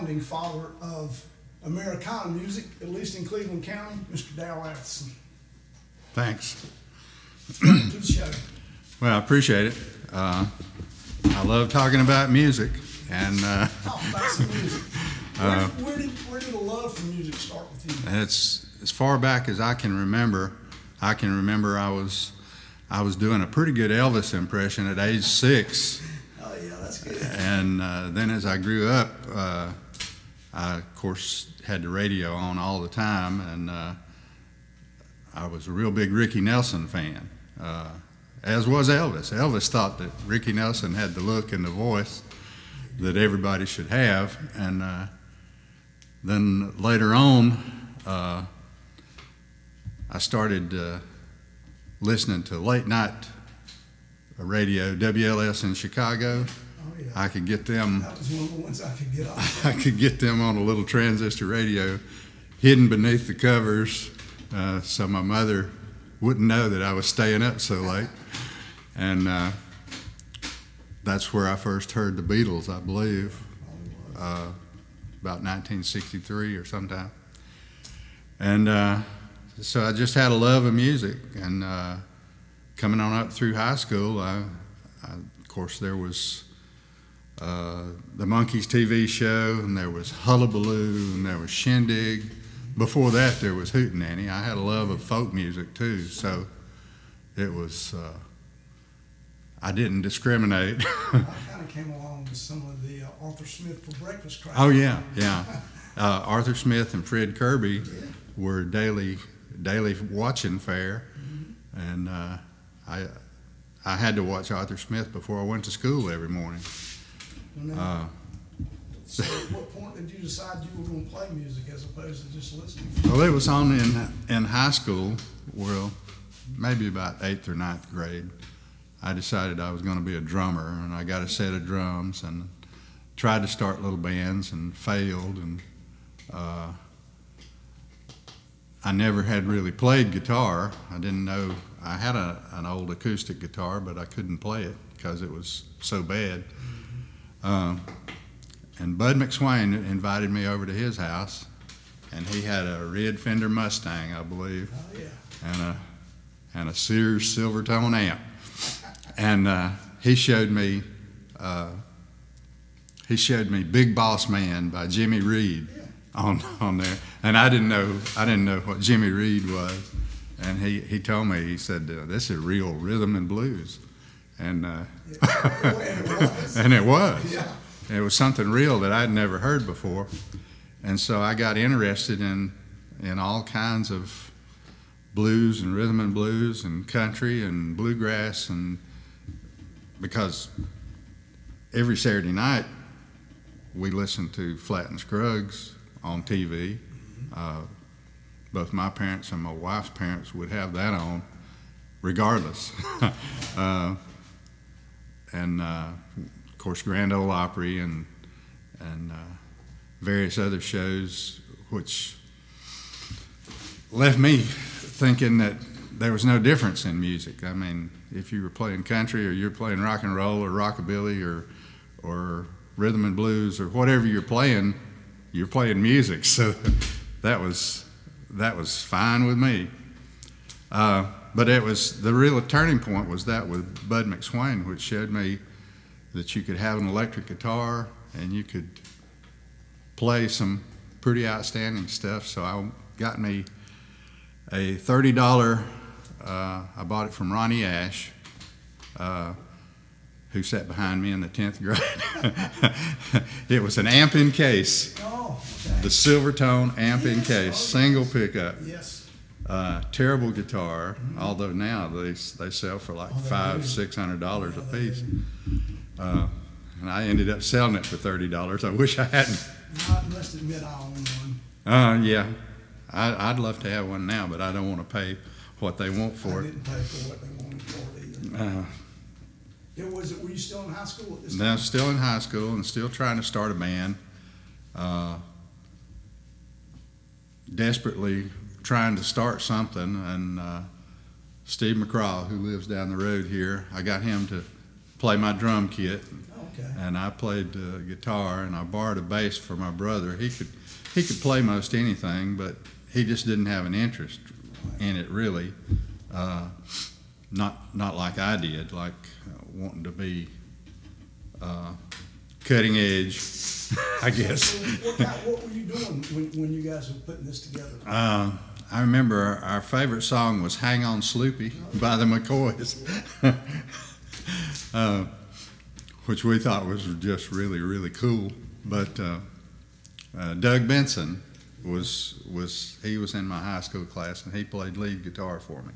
Founding father of Americana music, at least in Cleveland County, Mr. Darrell Atherson. Thanks. To the show. Well, I appreciate it. Uh, I love talking about music, and uh, some music. Where, where did, where did the love for music start with you? it's as far back as I can remember. I can remember I was I was doing a pretty good Elvis impression at age six, Oh, yeah, that's good. and uh, then as I grew up, uh, I of course had the radio on all the time, and uh, I was a real big Ricky Nelson fan, uh, as was Elvis. Elvis thought that Ricky Nelson had the look and the voice that everybody should have, and uh, then later on, uh, I started uh, listening to late night radio, WLS in Chicago. I could get them That was one of the ones I could get off. I could get them on a little transistor radio hidden beneath the covers uh, so my mother wouldn't know that I was staying up so late. And uh, that's where I first heard the Beatles, I believe, uh, about 1963 or sometime. And uh, so I just had a love of music. And uh, coming on up through high school, I, I, of course, there was uh, the Monkees TV show, and there was Hullabaloo, and there was Shindig. Before that, there was Hootenanny. I had a love of folk music too, so it was. Uh, I didn't discriminate. I kind of came along with some of the uh, Arthur Smith for breakfast crowd. oh yeah, yeah. Uh, Arthur Smith and Fred Kirby were daily daily watching fare, and uh, I I had to watch Arthur Smith before I went to school every morning. Uh, So at what point did you decide you were going to play music as opposed to just listening? Well, it was on in in high school. Well, maybe about eighth or ninth grade. I decided I was going to be a drummer, and I got a set of drums and tried to start little bands and failed. And uh, I never had really played guitar. I didn't know I had a, an old acoustic guitar, but I couldn't play it because it was so bad. Um, and Bud McSwain invited me over to his house, and he had a red Fender Mustang, I believe, Oh, yeah. and a and a Sears Silvertone amp. And uh, he showed me uh, he showed me Big Boss Man by Jimmy Reed on on there, and I didn't know I didn't know what Jimmy Reed was, and he he told me he said uh, this is real rhythm and blues, and uh, And it was. it was. Yeah. It was something real that I'd never heard before. And so I got interested in, in all kinds of blues and rhythm and blues and country and bluegrass and because every Saturday night we listened to Flatt and Scruggs on TV. Uh, both my parents and my wife's parents would have that on regardless. uh, and uh, of course Grand Ole Opry and and uh, various other shows, which left me thinking that there was no difference in music. I mean, if you were playing country or you're playing rock and roll or rockabilly or or rhythm and blues or whatever you're playing, you're playing music. So that was that was fine with me. Uh, but it was the real turning point was that with Bud McSwain, which showed me that you could have an electric guitar and you could play some pretty outstanding stuff. So I got me a thirty dollar. Uh, I bought it from Ronnie Ash, uh, who sat behind me in the tenth grade. it was an amp in case, Oh, okay. the Silvertone amp in case, single pickup. Yes. Uh, terrible guitar, although now they they sell for like Oh, five six hundred dollars a piece. Uh, and I ended up selling it for thirty dollars. I wish I hadn't. I must admit I own one. Uh, yeah, I, I'd love to have one now, but I don't want to pay what they want I for it. didn't pay for what they wanted for it either. Uh, It was, were you still in high school at this now, time? still in high school and still trying to start a band. Uh, desperately trying to start something, and uh, Steve McCraw, who lives down the road here, I got him to play my drum kit. Okay. and I played uh, guitar and I borrowed a bass for my brother. He could he could play most anything, but he just didn't have an interest in it really. Uh, not not like I did, like uh, wanting to be uh, cutting edge, I guess. So what, kind, what were you doing when, when you guys were putting this together? Uh, I remember our, favorite song was "Hang On Sloopy" by the McCoys, uh, which we thought was just really really cool. But uh, uh, Doug Benson was was he was in my high school class and he played lead guitar for me.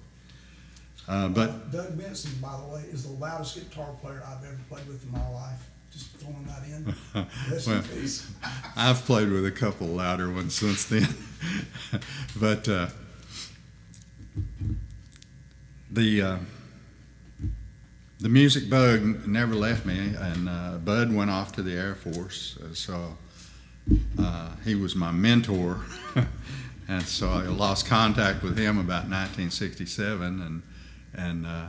Uh, but Doug Benson, by the way, is the loudest guitar player I've ever played with in my life. Just throwing that in. Rest Well, in peace. I've played with a couple louder ones since then. but uh, the uh, the music bug never left me, and uh, Bud went off to the Air Force, uh, so uh, he was my mentor, and so I lost contact with him about 1967, and and uh,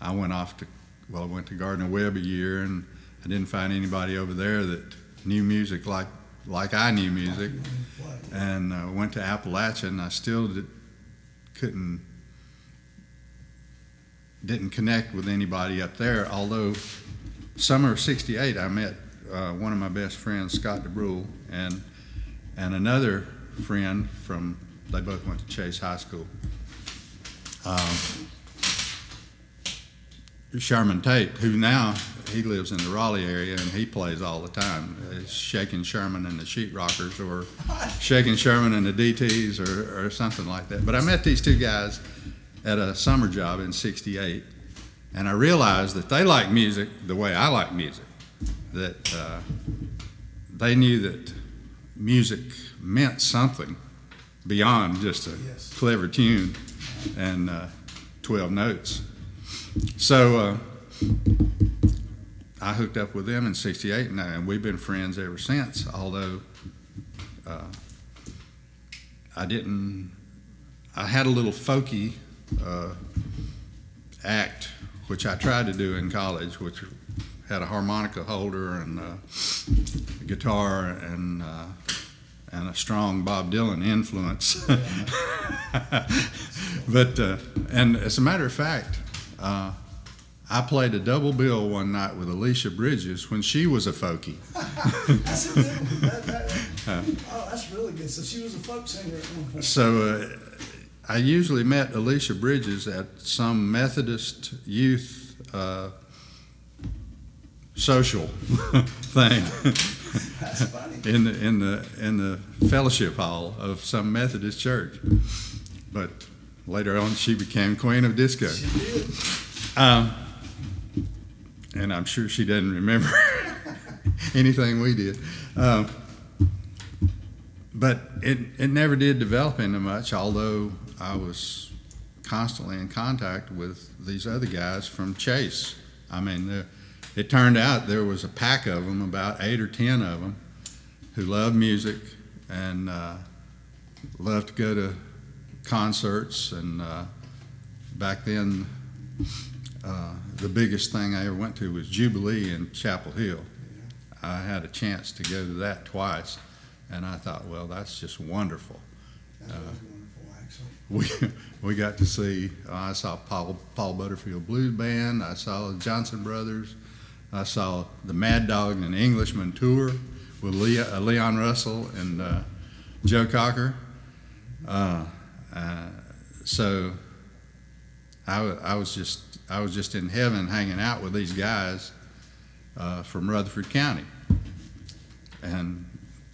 I went off to well, I went to Gardner Webb a year, and I didn't find anybody over there that knew music like like I knew music, and uh, went to Appalachian. I still did, couldn't didn't connect with anybody up there. Although summer of '68, I met uh, one of my best friends, Scott DeBrule, and and another friend from. They both went to Chase High School. Um, Sherman Tate, who now he lives in the Raleigh area and he plays all the time. Uh, shaking Sherman and the Sheetrockers or shaking Sherman and the DTs or, or something like that. But I met these two guys at a summer job in '68, and I realized that they like music the way I like music. That uh, they knew that music meant something beyond just a Yes. clever tune and uh, 12 notes. So uh, I hooked up with them in 68 and, uh, and we've been friends ever since, although uh, I didn't, I had a little folky uh, act, which I tried to do in college, which had a harmonica holder and uh, a guitar and uh, and a strong Bob Dylan influence. but uh, and as a matter of fact, uh, I played a double bill one night with Alicia Bridges when she was a folkie. That's a good one. That- that- oh, that's really good. So she was a folk singer at one point. So uh, I usually met Alicia Bridges at some Methodist youth uh, social thing That's funny. in the in the in the fellowship hall of some Methodist church. But later on, she became queen of disco. She did. Um, and I'm sure she doesn't remember anything we did. Um, but it, it never did develop into much, although I was constantly in contact with these other guys from Chase. I mean, the, it turned out there was a pack of them, about eight or ten of them, who loved music and uh, loved to go to concerts. And uh, back then, uh, the biggest thing I ever went to was Jubilee in Chapel Hill. I had a chance to go to that twice, and I thought, well, that's just wonderful. That was wonderful, actually. We we got to see. Uh, I saw Paul Paul Butterfield Blues Band. I saw the Johnson Brothers. I saw the Mad Dog and the Englishman tour with uh, Leon Russell and uh, Joe Cocker. Uh, uh, so I, I was just I was just in heaven hanging out with these guys uh, from Rutherford County, and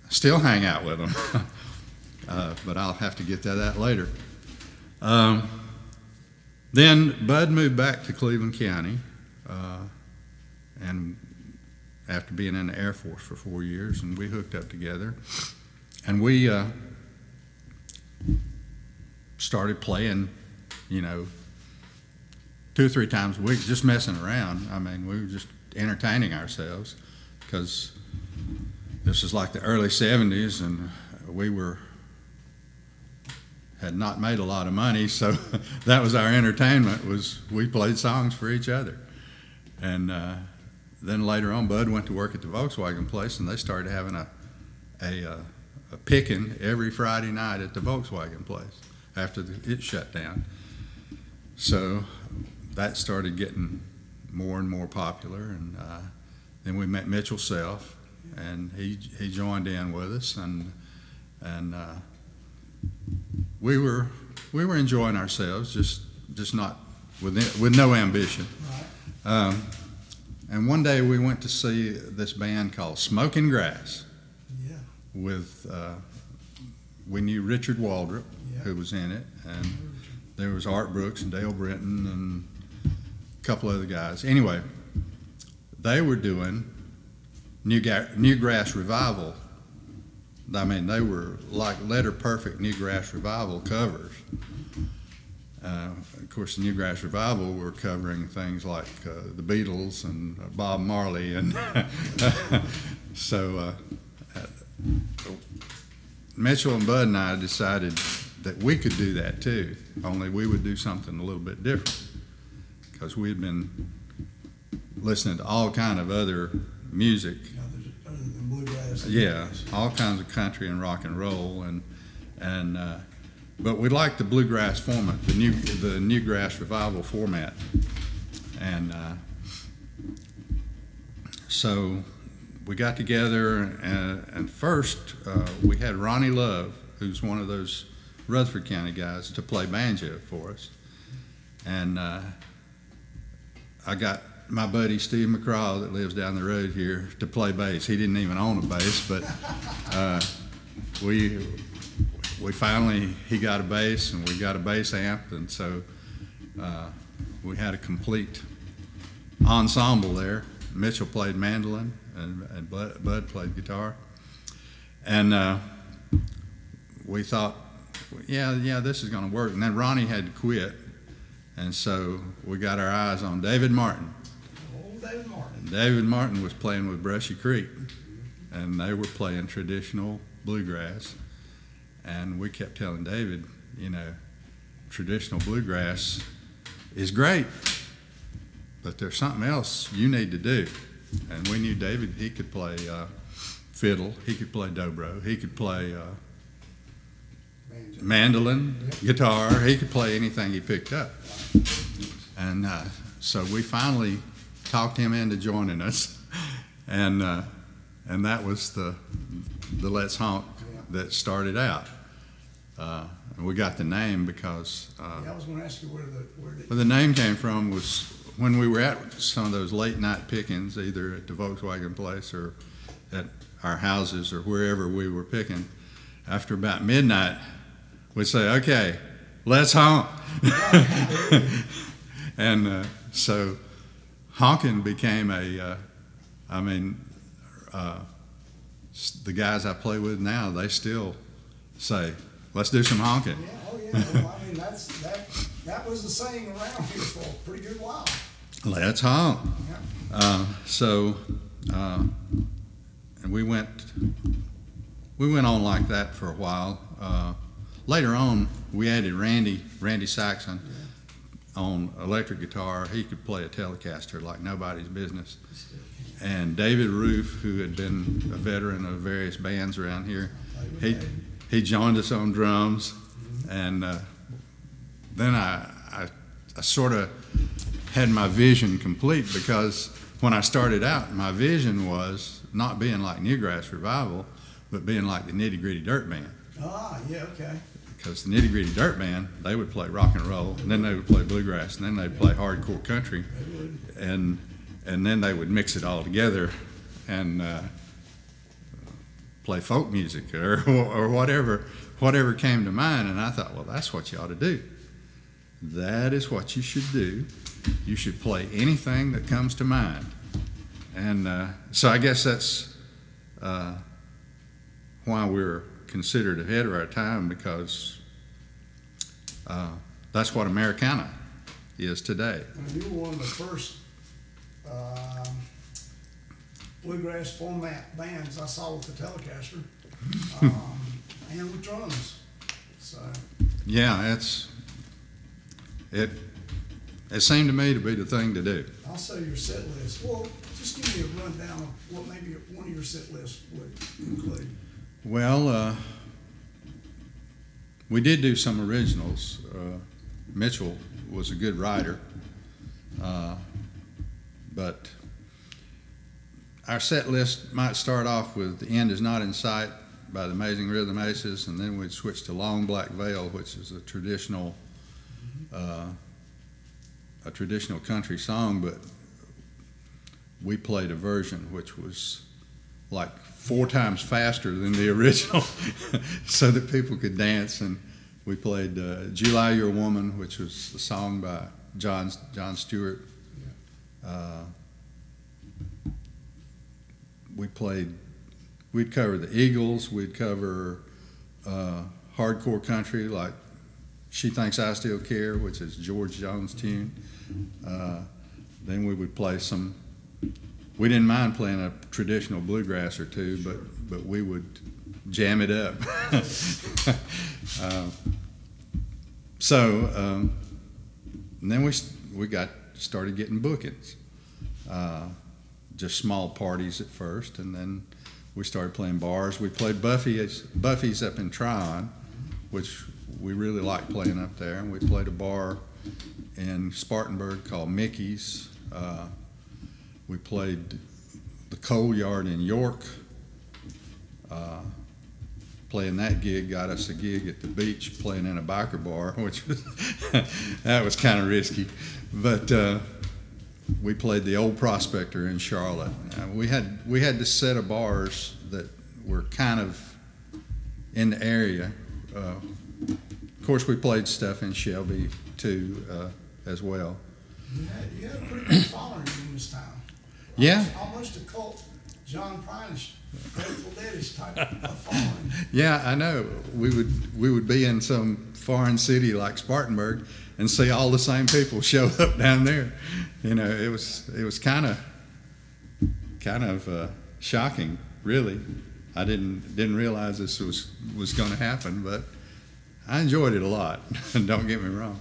still hang out with them. uh, but I'll have to get to that later. Um, then Bud moved back to Cleveland County, uh, and after being in the Air Force for four years, and we hooked up together, and we uh, started playing, you know, two or three times a week, just messing around. I mean, we were just entertaining ourselves because this is like the early 70s, and we were had not made a lot of money, so that was our entertainment. Was we played songs for each other, and uh, then later on, Bud went to work at the Volkswagen place, and they started having a a, uh, a picking every Friday night at the Volkswagen place after the, it shut down. So that started getting more and more popular, and uh, then we met Mitchell Self, and he he joined in with us, and and uh, we were we were enjoying ourselves, just just not with with no ambition. Um, and one day we went to see this band called Smoking Grass Yeah. with uh, we knew Richard Waldrop, Yeah. who was in it, and there was Art Brooks and Dale Britton and couple other guys. Anyway, they were doing new new grass revival. I mean, they were like letter perfect new grass revival covers. Uh, of course, the new grass revival were covering things like uh, the Beatles and uh, Bob Marley, and so uh, Mitchell and Bud and I decided that we could do that too, only we would do something a little bit different because we had been listening to all kind of other music. Other, other than bluegrass. Yeah, all kinds of country and rock and roll, and and uh, but we liked the bluegrass format, the new the new grass revival format, and uh, so we got together, and, and first uh, we had Ronnie Love, who's one of those Rutherford County guys, to play banjo for us, and uh, I got my buddy Steve McCraw that lives down the road here to play bass. He didn't even own a bass, but uh, we we finally he got a bass and we got a bass amp, and so uh, we had a complete ensemble there. Mitchell played mandolin and, and Bud, played guitar, And uh, we thought, yeah, yeah, this is going to work. And then Ronnie had to quit. And so we got our eyes on David Martin. Old David Martin. David Martin was playing with Brushy Creek, and they were playing traditional bluegrass. And we kept telling David, you know, traditional bluegrass is great, but there's something else you need to do. And we knew David, he could play uh, fiddle, he could play dobro, he could play uh. Mandolin, guitar, he could play anything he picked up. And uh, so we finally talked him into joining us, and uh, and that was the the Let's Honk that started out. Uh, and we got the name because uh, Yeah, I was gonna ask you where the, where the, where the name came from was when we were at some of those late night pickings, either at the Volkswagen place or at our houses or wherever we were picking. After about midnight, we'd say, "Okay, let's honk," and uh, so honking became a. Uh, I mean, uh, the guys I play with now, they still say, "Let's do some honking." yeah, oh yeah, well, I mean, that's, that, that was the saying around here for a pretty good while. Let's honk. Yeah. Uh, so, uh, and we went, we went on like that for a while. Later on, we added Randy, Randy Saxon, on electric guitar. He could play a Telecaster like nobody's business. And David Roof, who had been a veteran of various bands around here, he he joined us on drums, and uh, then I, I, I sort of had my vision complete because when I started out, my vision was not being like Newgrass Revival, but being like the Nitty Gritty Dirt Band. Ah, yeah, okay. Because the Nitty Gritty Dirt Band, they would play rock and roll, and then they would play bluegrass, and then they'd play hardcore country, and and then they would mix it all together, and uh, play folk music or or whatever whatever came to mind. And I thought, well, that's what you ought to do. That is what you should do. You should play anything that comes to mind. And uh, so I guess that's uh, why we're considered ahead of our time because uh, that's what Americana is today. I mean, you were one of the first, um, bluegrass format bands I saw with the Telecaster, um, and with drums. So, Yeah, it's it. It seemed to me to be the thing to do. I'll say your set list. Well, just give me a rundown of what maybe one of your set lists would include. Well, uh, we did do some originals. Uh, Mitchell was a good writer, uh, but our set list might start off with "The End Is Not in Sight" by the Amazing Rhythm Aces, and then we'd switch to "Long Black Veil," which is a traditional, uh, a traditional country song, but we played a version which was like four times faster than the original so that people could dance. And we played uh, July You're a Woman which was a song by John John Stewart. Uh, we played we'd cover the Eagles we'd cover uh, hardcore country like She Thinks I Still Care which is George Jones tune. Uh, then we would play some we didn't mind playing a traditional bluegrass or two, but but we would jam it up. uh, so um, then we we got started getting bookings, uh, just small parties at first, and then we started playing bars. We played Buffy's Buffy's up in Tryon, which we really liked playing up there, and we played a bar in Spartanburg called Mickey's. Uh, we played the Coal Yard in York. Uh, playing that gig got us a gig at the beach playing in a biker bar, which was that was kind of risky. But uh, we played the Old Prospector in Charlotte. Uh, we had we had this set of bars that were kind of in the area. Uh, of course, we played stuff in Shelby too uh, as well. You had, you had a pretty good following in this town. Yeah. Almost a cult John Prineish, Grateful Deadish type of following. Yeah, I know. We would we would be in some foreign city like Spartanburg and see all the same people show up down there. You know, it was it was kind of kind of uh, shocking, really. I didn't didn't realize this was was going to happen, but I enjoyed it a lot. Don't get me wrong.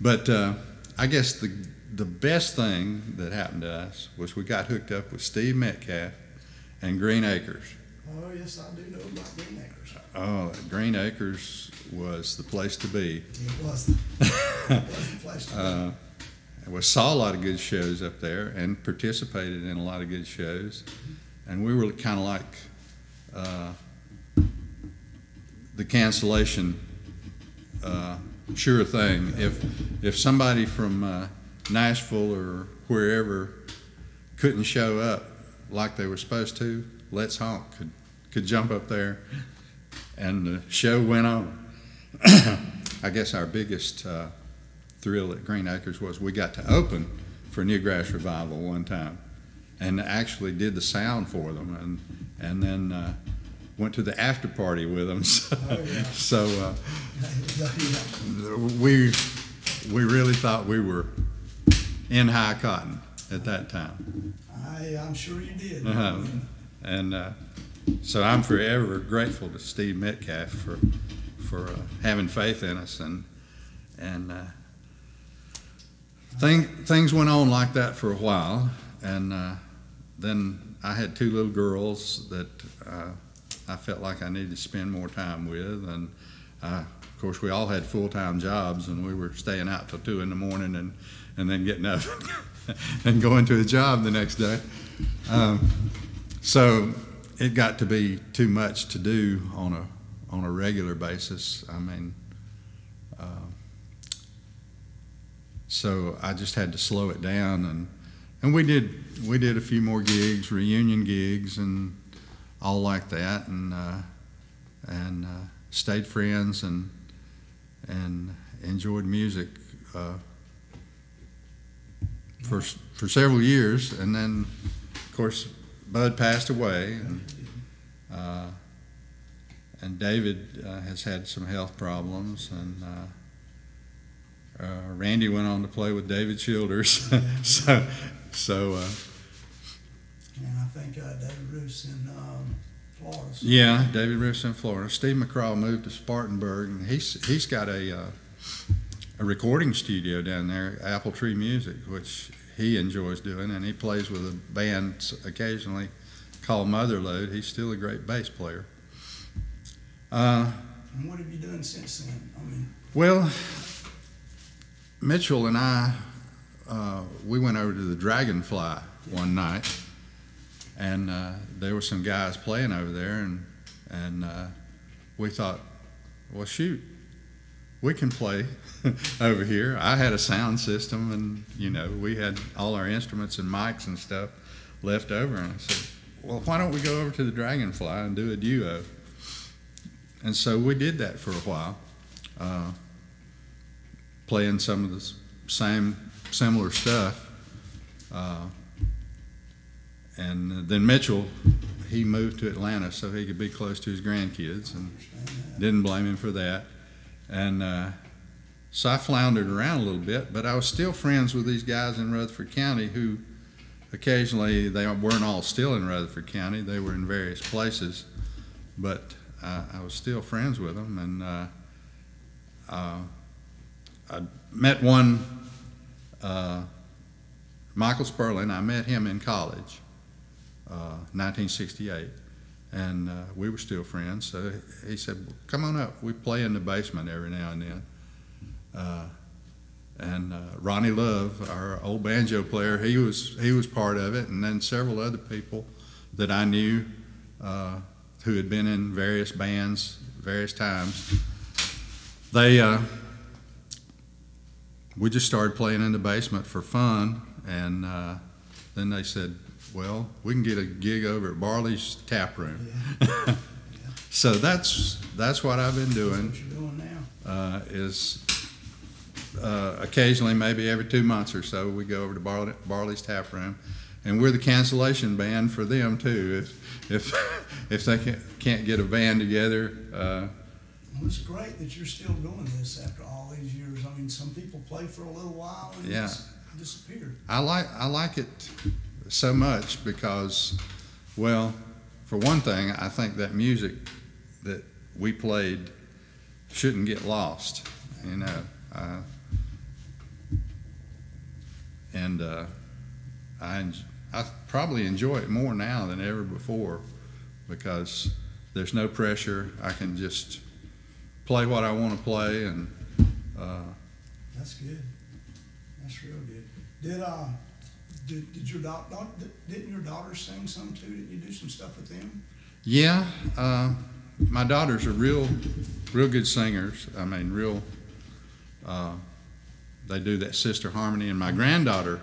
But uh, I guess the the best thing that happened to us was we got hooked up with Steve Metcalf and Green Acres. Oh, yes, I do know about Green Acres. Oh, Green Acres was the place to be. It was, it was the place to be. Uh, we saw a lot of good shows up there and participated in a lot of good shows. And we were kind of like uh, the cancellation uh, sure thing. If, if somebody from uh, Nashville or wherever couldn't show up like they were supposed to, Let's Honk could, could jump up there and the show went on. I guess our biggest uh, thrill at Green Acres was we got to open for Newgrass Revival one time, and actually did the sound for them, and and then uh, went to the after party with them. So, Oh, yeah. so uh, Yeah. we we really thought we were in high cotton at that time. I, I'm sure you did. Uh-huh. And uh, so I'm forever grateful to Steve Metcalf for for uh, having faith in us and and uh, thing, things went on like that for a while and uh, then I had two little girls that uh, I felt like I needed to spend more time with and uh, of course we all had full-time jobs and we were staying out till two in the morning and and then getting up and going to a job the next day. Um, so it got to be too much to do on a on a regular basis. I mean, uh, so I just had to slow it down, and and we did we did a few more gigs, reunion gigs, and all like that, and uh, and uh, stayed friends and and enjoyed music uh, for for several years, and then of course Bud passed away, and uh, and David uh, has had some health problems, and uh, uh, Randy went on to play with David Childers, so so uh, And I think uh, David Roof's in um, Florida. yeah, David Roof's in Florida. Steve McCraw moved to Spartanburg, and he's he's got a uh, a recording studio down there, Apple Tree Music, which he enjoys doing, and he plays with a band occasionally called Motherload. He's still a great bass player. Uh, And what have you done since then? I mean, well, Mitchell and I, uh, we went over to the Dragonfly one night, and uh, there were some guys playing over there, and and uh, we thought, well, shoot, we can play over here. I had a sound system, and you know, we had all our instruments and mics and stuff left over, and I said, well, why don't we go over to the Dragonfly and do a duo? And so we did that for a while. Uh, playing some of the same similar stuff. Uh, and then Mitchell, he moved to Atlanta so he could be close to his grandkids, and didn't blame him for that. And uh, so I floundered around a little bit, but I was still friends with these guys in Rutherford County who occasionally they weren't all still in Rutherford County; they were in various places, but uh, I was still friends with them, and. Uh, uh, I met one, uh, Michael Sperling. I met him in college, uh, 1968, and uh, we were still friends. So he said, well, "Come on up. We play in the basement every now and then." Uh, and uh, Ronnie Love, our old banjo player, he was he was part of it, and then several other people that I knew uh, who had been in various bands, various times. They uh, we just started playing in the basement for fun, and uh, then they said, "Well, we can get a gig over at Barley's Tap Room." Yeah. so that's that's what I've been doing. what you're doing now? Uh, is uh, occasionally, maybe every two months or so, we go over to Barley, Barley's Tap Room, and we're the cancellation band for them too. If if if they can't, can't get a band together, uh, Well, it's great that you're still doing this after all these years. I mean, some people play for a little while and Yeah. just disappear. I like I like it so much because, well, for one thing, I think that music that we played shouldn't get lost. You know, uh, and uh, I I probably enjoy it more now than ever before because there's no pressure. I can just play what I want to play and. Uh, That's good. That's real good. Did uh, did, did your daughter didn't your daughter sing some too? Did you do some stuff with them? Yeah, uh, my daughters are real, real good singers. I mean, real. Uh, they do that sister harmony, and my granddaughter,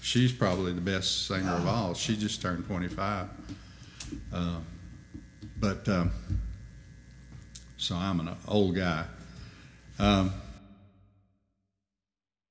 she's probably the best singer of all. She just turned twenty-five. Uh, but um, so I'm an old guy. Um,